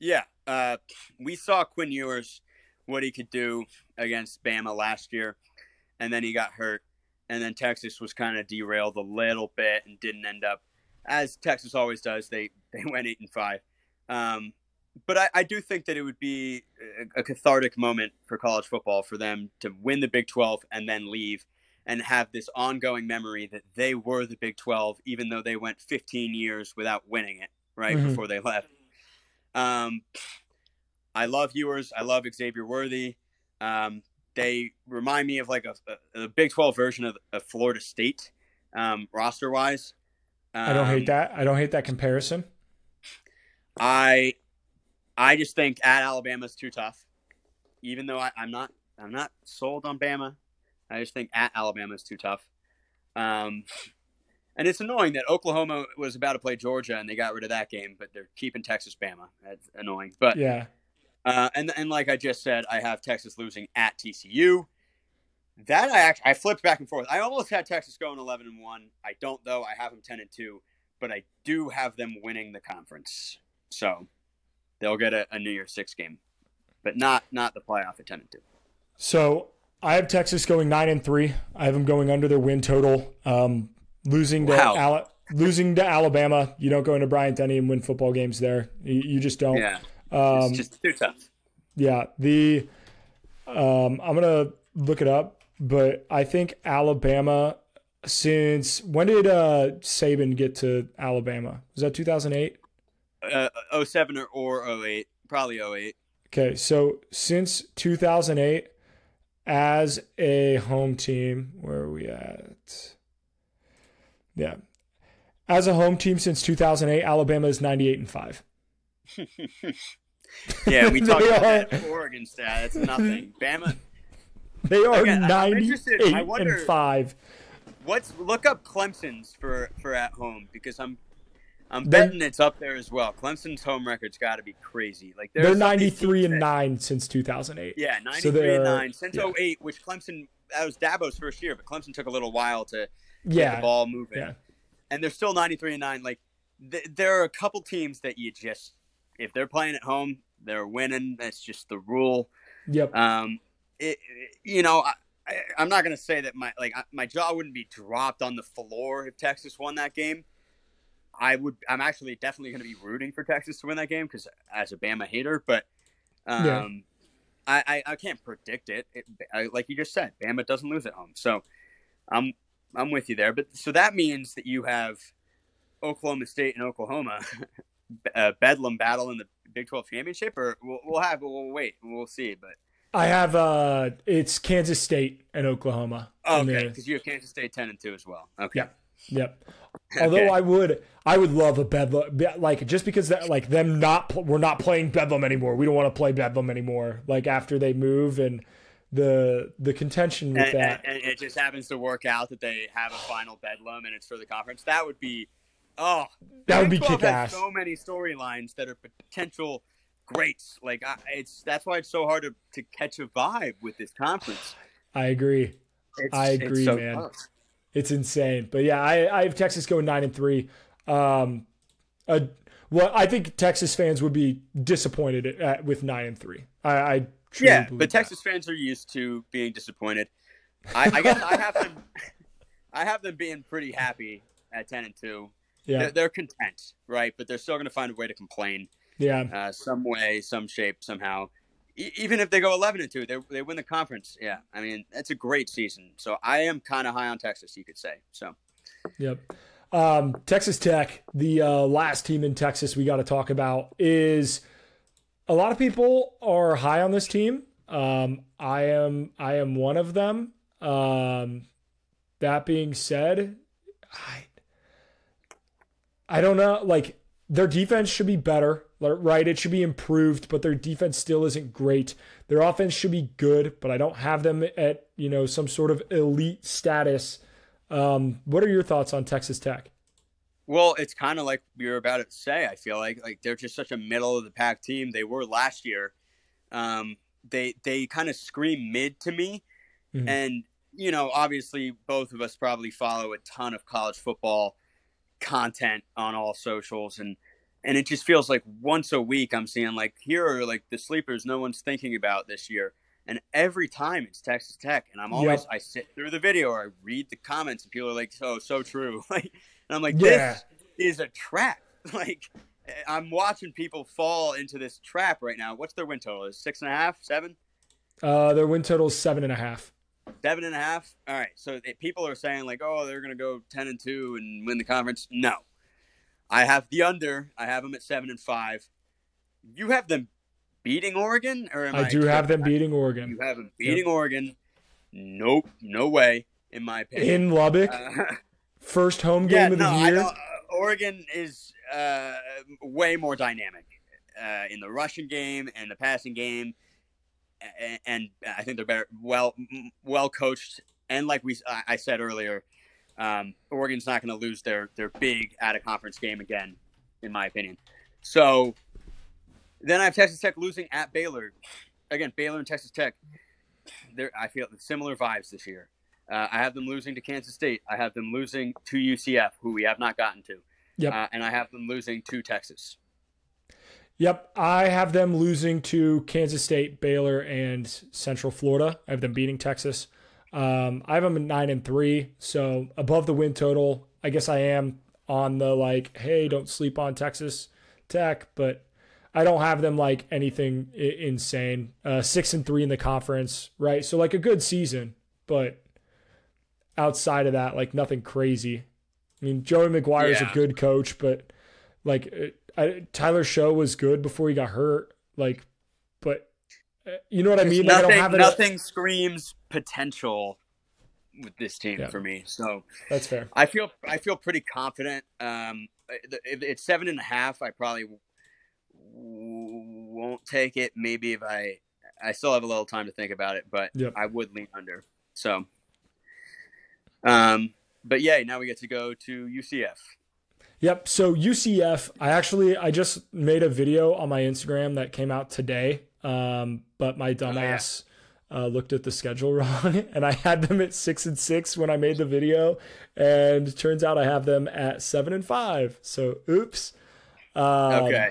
Yeah, uh, we saw Quinn Ewers what he could do against Bama last year, and then he got hurt, and then Texas was kind of derailed a little bit and didn't end up as Texas always does. They they went eight and five. Um, but I, I, do think that it would be a, a, cathartic moment for college football for them to win the Big 12 and then leave and have this ongoing memory that they were the Big 12, even though they went 15 years without winning it, right, mm-hmm. before they left. Um, I love Ewers. I love Xavier Worthy. Um, they remind me of like a, a, a Big 12 version of, of Florida State um, roster wise. I don't hate um, that. I don't hate that comparison. I I just think at Alabama is too tough. Even though I, I'm not I'm not sold on Bama. I just think at Alabama is too tough. Um, and it's annoying that Oklahoma was about to play Georgia and they got rid of that game, but they're keeping Texas Bama. That's annoying. But yeah. Uh, and and like I just said, I have Texas losing at TCU. That I actually I flipped back and forth. I almost had Texas going eleven and one. I don't though. I have them ten and two, but I do have them winning the conference. So they'll get a, a New Year's Six game, but not not the playoff at ten and two. So I have Texas going nine and three. I have them going under their win total. Um, losing wow. to Al- losing to Alabama. You don't go into Bryant Denny and win football games there. You, you just don't. Yeah, um, it's just too tough. Yeah, the um, I'm gonna look it up, but I think Alabama. Since when did uh, Saban get to Alabama? Was that 2008? Uh, 07 or, or 08, probably 08. Okay, so since 2008, as a home team. Where are we at? Yeah. As a home team since 2008, Alabama is 98 and 5. yeah, we talked about are, that Oregon stat. It's nothing. Bama. They are Again, 98 and 5. What's look up Clemson's for for at home because I'm I'm betting it's up there as well. Clemson's home record's got to be crazy. Like they're 93 and that, 9 since 2008. Yeah, 93 so and 9 since yeah. 08, which Clemson that was Dabo's first year, but Clemson took a little while to yeah. get the ball moving. Yeah. And they're still 93 and 9 like th- there are a couple teams that you just if they're playing at home, they're winning. That's just the rule. Yep. Um it, you know, I, I, am not going to say that my like my jaw wouldn't be dropped on the floor if Texas won that game I would. I'm actually definitely going to be rooting for Texas to win that game because as a Bama hater, but um, yeah. I, I, I can't predict it. it I, like you just said, Bama doesn't lose at home, so I'm I'm with you there. But so that means that you have Oklahoma State and Oklahoma a Bedlam battle in the Big 12 championship, or we'll, we'll have we'll wait we'll see. But I have uh, it's Kansas State and Oklahoma. Oh, okay, because you have Kansas State ten and two as well. Okay. Yeah. Yep. Although okay. I would, I would love a Bedlam, like just because that, like them not, we're not playing Bedlam anymore. We don't want to play Bedlam anymore. Like after they move and the the contention with and, that, and, and, it just happens to work out that they have a final Bedlam and it's for the conference. That would be, oh, that would be kick ass. So many storylines that are potential greats. Like I, it's that's why it's so hard to, to catch a vibe with this conference. I agree. It's, I agree, so man. Tough. It's insane. But yeah, I, I have Texas going nine and three. Um, uh, well, I think Texas fans would be disappointed at, with nine and three. I, I yeah, but Texas fans are used to being disappointed. I, I guess I have them. I have them being pretty happy at ten and two. Yeah, they're, they're content, right? But they're still going to find a way to complain. Yeah, uh, some way, some shape, somehow. Even if they go eleven and two, they they win the conference. Yeah, I mean that's a great season. So I am kind of high on Texas, you could say. So. Yep. Um, Texas Tech, the uh, last team in Texas we got to talk about, is a lot of people are high on this team. Um, I am I am one of them. Um, that being said, I I don't know. Like their defense should be better, right? It should be improved, but their defense still isn't great. Their offense should be good, but I don't have them at you know some sort of elite status um, what are your thoughts on Texas Tech? Well, it's kind of like we were about to say. I feel like like they're just such a middle of the pack team. They were last year. Um, they they kind of scream mid to me, mm-hmm. and you know, obviously, both of us probably follow a ton of college football content on all socials, and and it just feels like once a week I'm seeing like here are like the sleepers no one's thinking about this year. And every time it's Texas Tech, and I'm always yep. I sit through the video or I read the comments, and people are like, "So so true," like, and I'm like, yeah. "This is a trap." Like, I'm watching people fall into this trap right now. What's their win total? Is six and a half, seven? Uh, their win total is seven and a half. Seven and a half. All right. So people are saying like, "Oh, they're gonna go ten and two and win the conference." No, I have the under. I have them at seven and five. You have them beating Oregon, or I, I, do have them beating Oregon. You have them beating yep. Oregon. Nope, no way. In my opinion, in Lubbock, uh, first home game yeah, of the no, year. Uh, Oregon is uh, way more dynamic uh, in the rushing game and the passing game, and, and I think they're better, well, well coached. And like we, I said earlier, um, Oregon's not going to lose their their big out of conference game again, in my opinion. So then I have Texas Tech losing at Baylor. Again, Baylor and Texas Tech. There, I feel similar vibes this year. Uh, I have them losing to Kansas State. I have them losing to UCF, who we have not gotten to. Yep. Uh, and I have them losing to Texas. Yep. I have them losing to Kansas State, Baylor, and Central Florida. I have them beating Texas. Um, I have them at nine and three, so above the win total. I guess I am on the like, hey, don't sleep on Texas Tech, but I don't have them like anything insane. Uh, six and three in the conference, right? So like a good season, but outside of that, like nothing crazy. I mean, Joey McGuire is yeah. a good coach, but like uh, I, Tyler Shough was good before he got hurt. Like, but uh, you know what I mean? Like, nothing, I nothing screams potential with this team yeah. for me. So that's fair. I feel I feel pretty confident. Um, it's seven and a half. I probably won't take it. Maybe if I, I still have a little time to think about it, but yep. I would lean under. So, um, but yeah, now we get to go to UCF. Yep. So UCF, I actually I just made a video on my Instagram that came out today. Um, but my dumbass oh, yeah. Uh, looked at the schedule wrong, and I had them at six and six when I made the video, and turns out I have them at seven and five. So oops. Um, okay.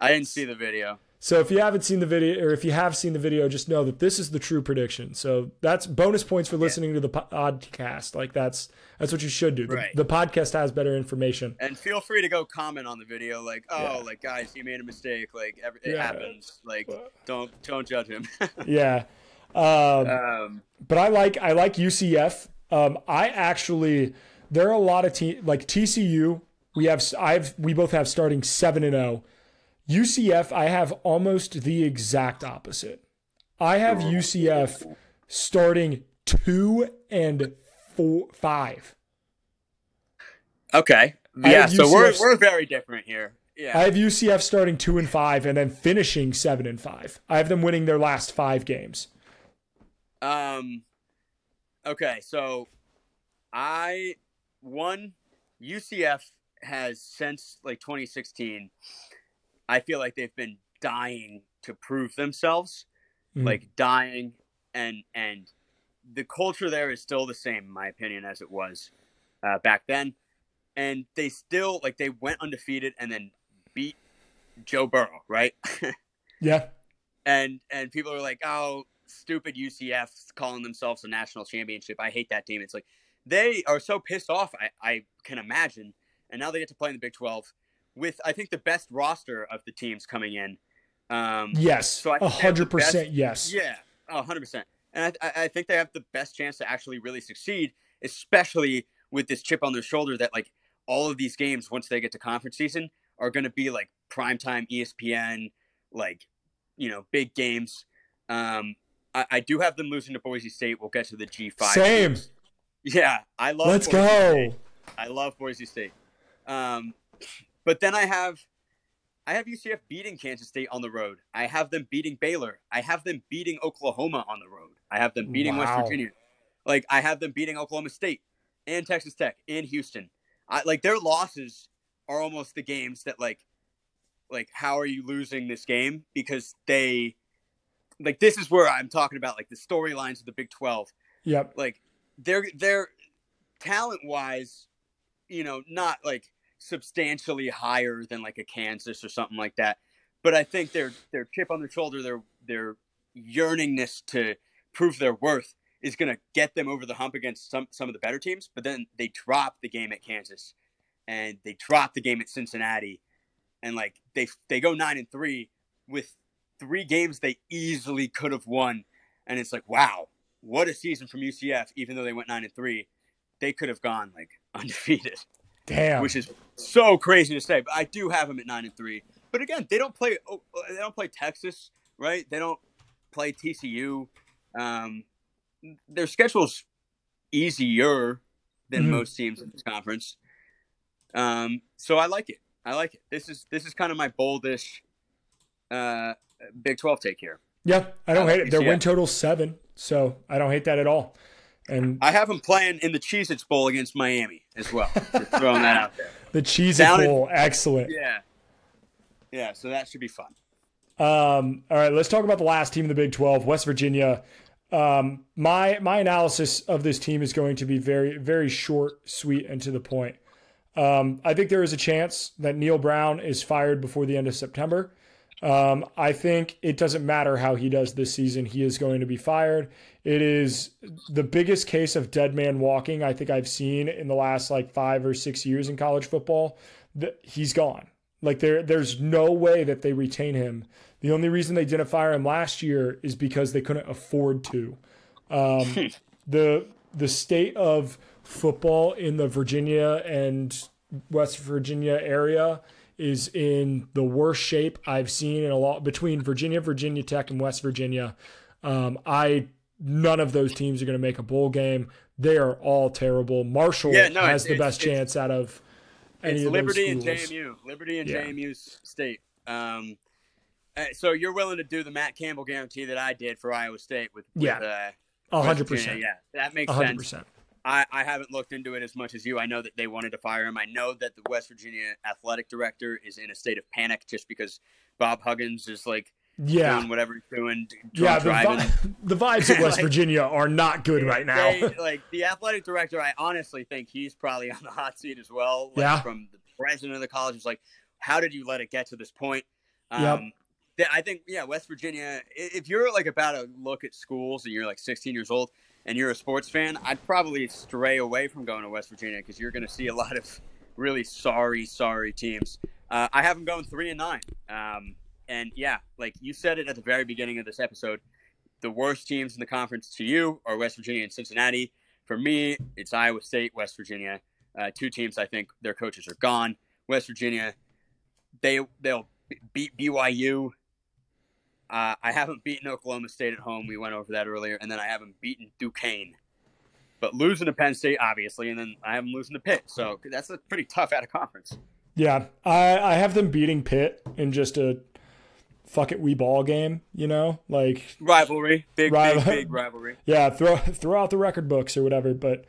I didn't see the video. So if you haven't seen the video, or if you have seen the video, just know that this is the true prediction. So that's bonus points for listening yeah. to the podcast. Like that's that's what you should do. The, right. the, podcast has better information. And feel free to go comment on the video, like, oh, yeah. like guys, you made a mistake. Like every, it yeah. happens. Like don't don't judge him. yeah. Um, um, but I like I like UCF. Um, I actually there are a lot of teams like TCU. We have I've we both have starting seven and zero. Oh. UCF, I have almost the exact opposite. I have UCF starting two and four, five. Okay. Yeah. So we're we're very different here. Yeah. I have UCF starting two and five and then finishing seven and five. I have them winning their last five games. Um. Okay, so I one UCF has since like 2016. I feel like they've been dying to prove themselves, Mhm. like dying, and and the culture there is still the same, in my opinion, as it was uh, back then. And they still like they went undefeated and then beat Joe Burrow, right? Yeah. And and people are like, "Oh, stupid UCF calling themselves a national championship. I hate that team." It's like they are so pissed off. I, I can imagine, and now they get to play in the Big Twelve with I think the best roster of the teams coming in. Um, Yes. So A think they have hundred percent yes. yeah, hundred percent. And I, I- think they have the best chance to actually really succeed, especially with this chip on their shoulder that like all of these games once they get to conference season are going to be like primetime ESPN, like you know big games. Um, I, I do have them losing to Boise State. We'll get to the G five. Same. Yeah, I love. Let's Boise State. go. I love Boise State. Um, but then I have I have UCF beating Kansas State on the road. I have them beating Baylor. I have them beating Oklahoma on the road. I have them beating West Virginia. Like I have them beating Oklahoma State and Texas Tech and Houston. I like their losses are almost the games that like like how are you losing this game because they like this is where I'm talking about like the storylines of the Big 12 Yep. like they're they're talent wise, you know, not like substantially higher than like a Kansas or something like that. But I think their their chip on their shoulder, their their yearningness to prove their worth is going to get them over the hump against some some of the better teams. But then they drop the game at Kansas, and they drop the game at Cincinnati, and like they they go nine and three with three games they easily could have won, and it's like wow, what a season from UCF. Even though they went nine and three, they could have gone like undefeated, Damn. which is so crazy to say. But I do have them at nine and three. But again, they don't play. oh, They don't play Texas, right? They don't play TCU. Um, their schedule's easier than Mhm. most teams in this conference. Um, so I like it. I like it. This is this is kind of my boldish uh, Big Twelve take here. yeah, I don't I hate like it. Their win total's seven, so I don't hate that at all. And I have them playing in the Cheez-Its Bowl against Miami as well. Just throwing that out there. the Down in- bowl, excellent. Yeah. Yeah, so that should be fun. Um, all right, let's talk about the last team in the Big 12, West Virginia. Um, my my analysis of this team is going to be very very short, sweet, and to the point. Um, I think there is a chance that Neal Brown is fired before the end of September. Um, I think it doesn't matter how he does this season; he is going to be fired. It is the biggest case of dead man walking I think I've seen in the last like five or six years in college football. That he's gone. Like there, there's no way that they retain him. The only reason they didn't fire him last year is because they couldn't afford to. Um, the the state of football in the Virginia and West Virginia area is in the worst shape I've seen in a lot between Virginia, Virginia Tech, and West Virginia. Um, I none of those teams are going to make a bowl game. They are all terrible. Marshall Yeah, no, has the best chance out of any It's of Liberty and. JMU. Liberty and Yeah. JMU's state. Um, uh, so you're willing to do the Matt Campbell guarantee that I did for Iowa State with, with Yeah. uh, A hundred Virginia. percent. Yeah, that makes A hundred sense. I, I haven't looked into it as much as you. I know that they wanted to fire him. I know that the West Virginia athletic director is in a state of panic just because Bob Huggins is like Yeah. doing whatever he's doing, Yeah, the, vi- the vibes at West Like- Virginia are not good right now. They, like the athletic director, I honestly think he's probably on the hot seat as well. Like, Yeah. From the president of the college is like, how did you let it get to this point? Um, Yep. I think yeah, West Virginia. If you're like about to look at schools and you're like 16 years old and you're a sports fan, I'd probably stray away from going to West Virginia because you're going to see a lot of really sorry, sorry teams. Uh, I have them going three and nine. Um, and yeah, like you said it at the very beginning of this episode, the worst teams in the conference to you are West Virginia and Cincinnati. For me, it's Iowa State, West Virginia. Uh, two teams I think their coaches are gone. West Virginia, they they'll beat BYU. Uh, I haven't beaten Oklahoma State at home. We went over that earlier, and then I haven't beaten Duquesne. but losing to Penn State, obviously, and then I haven't losing to Pitt. So that's a pretty tough out of conference. Yeah, I I have them beating Pitt in just a fuck it we ball game. You know, like rivalry, big Rival- big big rivalry. Yeah, throw throw out the record books or whatever. But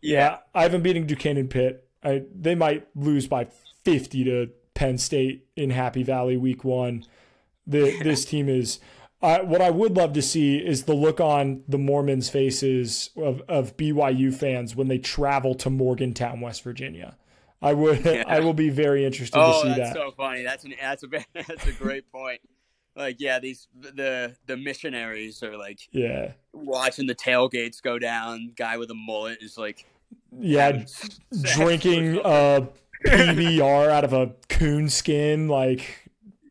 yeah, yeah I have them beating Duquesne and Pitt. I, they might lose by fifty to Penn State in Happy Valley week one. The, this team is. What I would love to see is the look on the Mormons' faces of, of BYU fans when they travel to Morgantown, West Virginia. I would. Yeah. I will be very interested oh, to see that's that. so funny. That's an that's a that's a great point. Like yeah, these the the missionaries are like yeah watching the tailgates go down. Guy with a mullet is like yeah drinking uh PBR out of a coon skin. Like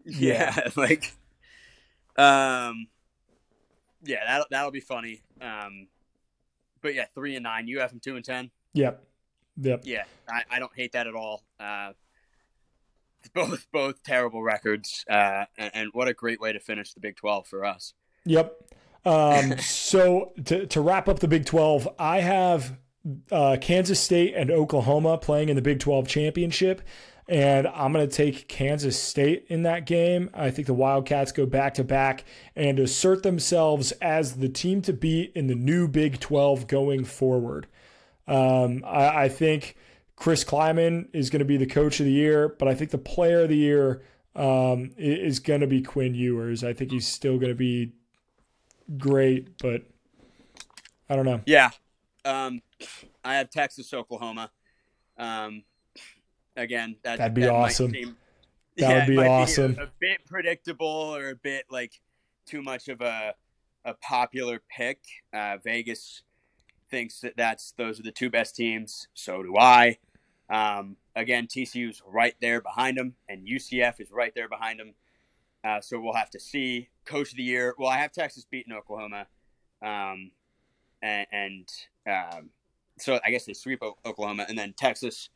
yeah, yeah like um yeah that that'll be funny. Um, but yeah, three and nine. You have them two and ten. Yep. Yep. Yeah, I, I don't hate that at all. Uh, both both terrible records, uh, and, and, what a great way to finish the Big Twelve for us. Yep. Um, so to to wrap up the Big Twelve, I have uh, Kansas State and Oklahoma playing in the Big Twelve championship. And I'm going to take Kansas State in that game. I think the Wildcats go back to back and assert themselves as the team to beat in the new Big 12 going forward. Um, I, I, think Chris Klieman is going to be the coach of the year, but I think the player of the year um, is going to be Quinn Ewers. I think he's still going to be great, but I don't know. Yeah. Um, I have Texas, Oklahoma. Um, again, that, that'd be that awesome. Seem, that yeah, would be awesome. Be a, a, bit predictable or a bit like too much of a a popular pick. Uh, Vegas thinks that that's those are the two best teams. So do I. Um, again, TCU's right there behind them, and UCF is right there behind them. Uh, so we'll have to see. Coach of the year. Well, I have Texas beating Oklahoma, um, and, and um, so I guess they sweep Oklahoma, and then Texas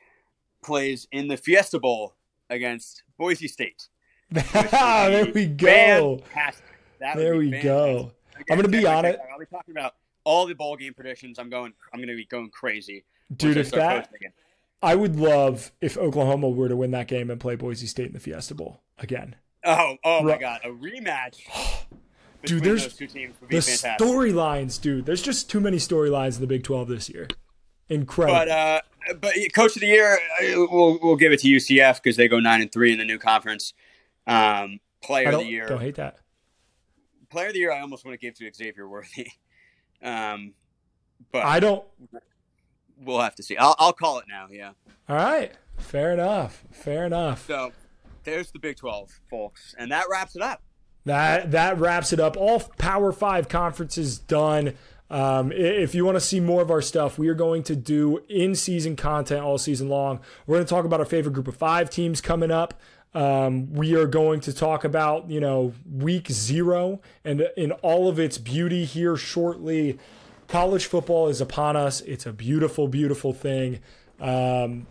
plays in the Fiesta Bowl against Boise State. there we go. There we fantastic. go. Again, I'm going to be on it. I'll be talking about all the bowl game predictions. I'm going. I'm going to be going crazy. Dude, if that, I would love if Oklahoma were to win that game and play Boise State in the Fiesta Bowl again. Oh, oh my God, a rematch. dude, there's the storylines, dude. There's just too many storylines in the Big 12 this year. Incredible. But uh, but coach of the year, uh, we'll we'll give it to UCF because they go nine and three in the new conference. Um, player of the year, don't hate that. Player of the year, I almost want to give to Xavier Worthy. Um, but I don't. We'll have to see. I'll I'll call it now. Yeah. All right. Fair enough. Fair enough. So there's the Big Twelve, folks, and that wraps it up. That that wraps it up. All Power Five conferences done. Um, if you want to see more of our stuff, we are going to do in season content all season long. We're going to talk about our favorite group of five teams coming up. Um, we are going to talk about, you know, week zero and in all of its beauty here shortly. College football is upon us. It's a beautiful, beautiful thing. Um,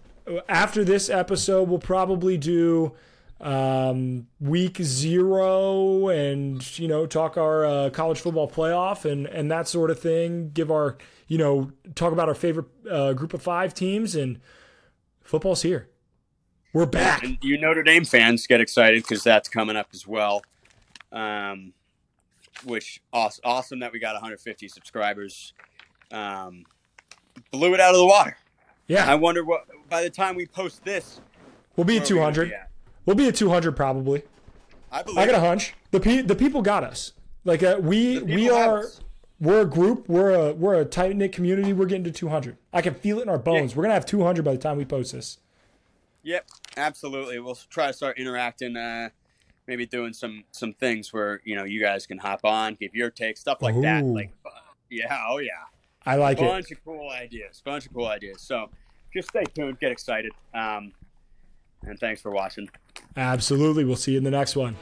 after this episode, we'll probably do um, week zero and, you know, talk our uh, college football playoff and, and that sort of thing. Give our, you know, talk about our favorite uh, group of five teams and football's here. We're back. And you Notre Dame fans get excited because that's coming up as well. Um, which awesome, awesome that we got 150 subscribers. Um, blew it out of the water. Yeah. I wonder what by the time we post this, we'll be at 200. We'll be at 200 probably. I believe. I got a hunch. The pe- the people got us. Like uh, we we are we're a group. We're a we're a tight knit community. We're getting to 200. I can feel it in our bones. Yeah. We're gonna have 200 by the time we post this. Yep, absolutely. We'll try to start interacting. Uh, maybe doing some some things where you know you guys can hop on, give your take, stuff like Ooh. that. Like, yeah, oh yeah. I like bunch it. Bunch of cool ideas. Bunch of cool ideas. So just stay tuned. Get excited. Um, and thanks for watching. Absolutely. We'll see you in the next one.